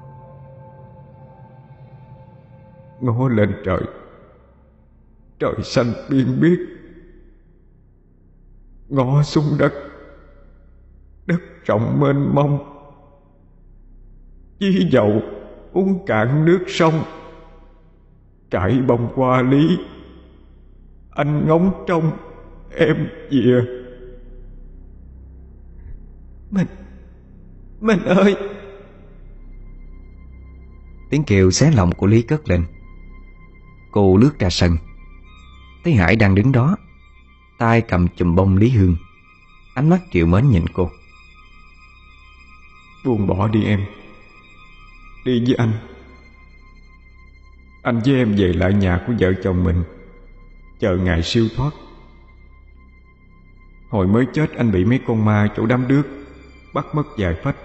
Ngó lên trời. Trời xanh biên biết Ngó xuống đất Đất rộng mênh mông. Chí dầu uống cạn nước sông, Trải bông qua lý. Anh ngóng trông em về Mình Mình ơi! Tiếng kêu xé lòng của Lý cất lên Cô lướt ra sân. Thấy Hải đang đứng đó, tay cầm chùm bông Lý Hương. Ánh mắt triệu mến nhìn cô. Buông bỏ đi em. Đi với anh. Anh với em về lại nhà của vợ chồng mình. Chờ ngày siêu thoát. Hồi mới chết, anh bị mấy con ma chỗ đám đước Bắt mất vài phách.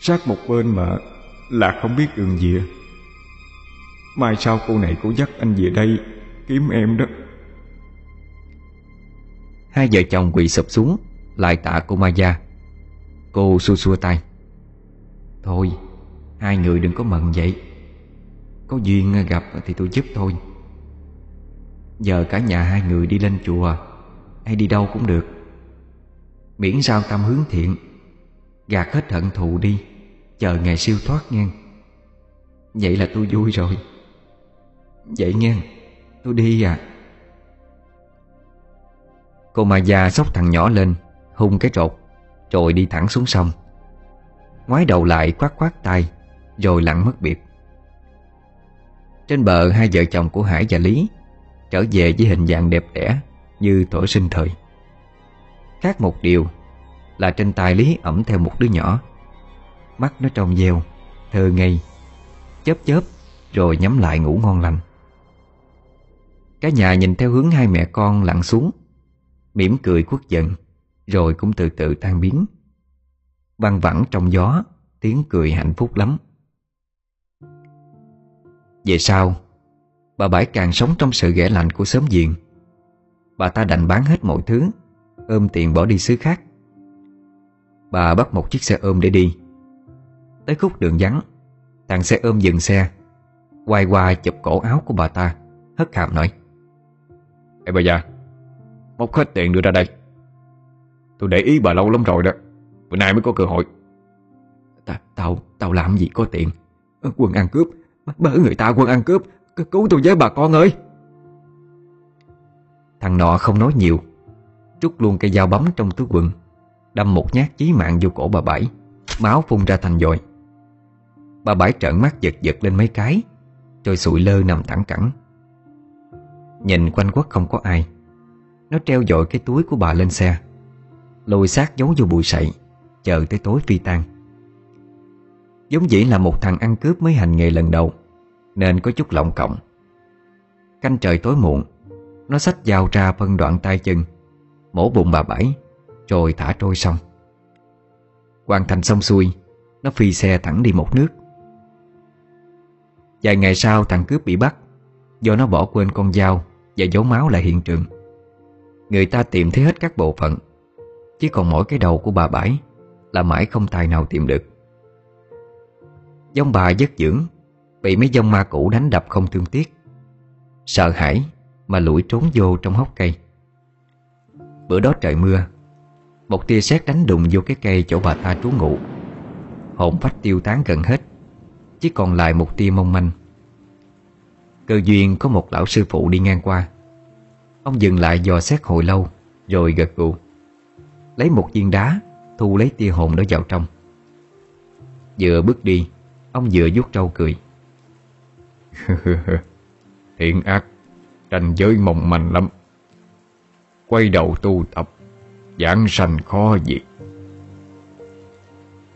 Sát một bên mà Là không biết đường gì. Mai sau cô này cũng dắt anh về đây Kiếm em đó. Hai vợ chồng quỳ sụp xuống, Lại tạ cô Maya. Cô xua xua tay. Thôi, Hai người đừng có mận vậy. Có duyên gặp thì tôi giúp thôi. Giờ cả nhà hai người đi lên chùa, Hay đi đâu cũng được. Miễn sao tâm hướng thiện, Gạt hết hận thù đi, Chờ ngày siêu thoát nghe. Vậy là tôi vui rồi. Vậy nghe. Tôi đi à. Cô mà già xốc thằng nhỏ lên, Hung cái trột Rồi đi thẳng xuống sông. Ngoái đầu lại khoát khoát tay, Rồi lặng mất biệt. Trên bờ, hai vợ chồng của Hải và Lý Trở về với hình dạng đẹp đẽ Như tuổi sinh thời. Khác một điều Là trên tay Lý ẩm theo một đứa nhỏ. Mắt nó trong veo, Thơ ngây, Chớp chớp, Rồi nhắm lại ngủ ngon lành. Cả nhà nhìn theo hướng hai mẹ con lặn xuống. Mỉm cười quốc giận Rồi cũng từ từ tan biến. Văng vẳng trong gió, Tiếng cười hạnh phúc lắm. Về sau, Bà Bãi càng sống trong sự ghẻ lạnh của xóm giềng. Bà ta đành bán hết mọi thứ, Ôm tiền bỏ đi xứ khác. Bà bắt một chiếc xe ôm để đi. Tới khúc đường vắng, Thằng xe ôm dừng xe, Quay qua chụp cổ áo của bà ta, Hất hàm nói Ê bà già Móc hết tiền đưa ra đây. Tôi để ý bà lâu lắm rồi đó. Bữa nay mới có cơ hội. Ta, Tao tao làm gì có tiền? Quân ăn cướp Bớ người ta quân ăn cướp Cứu tôi với bà con ơi. Thằng nọ không nói nhiều. Trút luôn cây dao bấm trong túi quần Đâm một nhát chí mạng vô cổ bà Bảy Máu phun ra thành dội Bà Bảy trợn mắt giật giật lên mấy cái Rồi sụi lơ nằm thẳng cẳng. Nhìn quanh quất không có ai. Nó treo dội cái túi của bà lên xe. Lùi xác giấu vô bụi sậy, Chờ tới tối phi tan. Giống dĩ là một thằng ăn cướp mới hành nghề lần đầu, Nên có chút lộng cộng Canh trời tối muộn, Nó xách dao ra phân đoạn tay chân, Mổ bụng bà Bảy Rồi thả trôi xong. Hoàn thành xong xuôi, Nó phi xe thẳng đi một nước. Vài ngày sau, thằng cướp bị bắt, Do nó bỏ quên con dao và dấu máu lại hiện trường. Người ta tìm thấy hết các bộ phận, Chỉ còn mỗi cái đầu của bà Bảy Là mãi không tài nào tìm được. Dông bà giấc dưỡng Bị mấy dông ma cũ đánh đập không thương tiếc, Sợ hãi Mà lủi trốn vô trong hốc cây. Bữa đó trời mưa, Một tia sét đánh đùng vô cái cây chỗ bà ta trú ngụ, Hồn phách tiêu tán gần hết, Chỉ còn lại một tia mong manh. Cơ duyên có một lão sư phụ đi ngang qua. Ông dừng lại dò xét hồi lâu, Rồi gật gù. Lấy một viên đá, Thu lấy tia hồn đó vào trong. Vừa bước đi, Ông vừa vuốt trâu cười. Thiện ác, Tranh giới mong manh lắm. Quay đầu tu tập, Giảng sanh khó gì.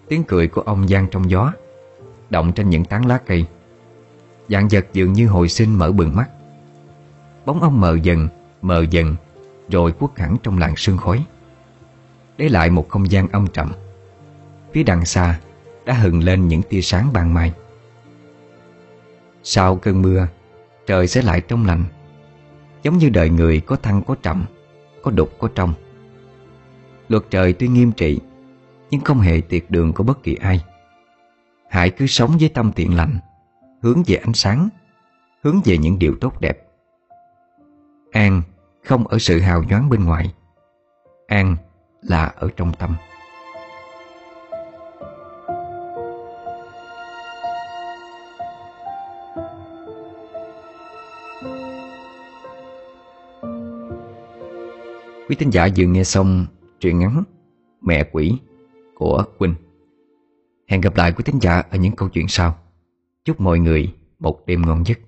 Tiếng cười của ông gian trong gió, Động trên những tán lá cây. Dạng vật dường như hồi sinh mở bừng mắt. Bóng ông mờ dần Mờ dần, Rồi quất hẳn trong làn sương khói. Để lại một không gian âm trầm. Phía đằng xa Đã hừng lên những tia sáng ban mai. Sau cơn mưa, Trời sẽ lại trong lành. Giống như đời người có thăng có trầm, Có đục có trong. Luật trời tuy nghiêm trị, Nhưng không hề tiệt đường của bất kỳ ai. Hãy cứ sống với tâm thiện lành. Hướng về ánh sáng, Hướng về những điều tốt đẹp An không ở sự hào nhoáng bên ngoài, An là ở trong tâm Quý tín giả vừa nghe xong truyện ngắn Mẹ quỷ của Quỳnh. Hẹn gặp lại quý tín giả ở những câu chuyện sau. Chúc mọi người một đêm ngon giấc.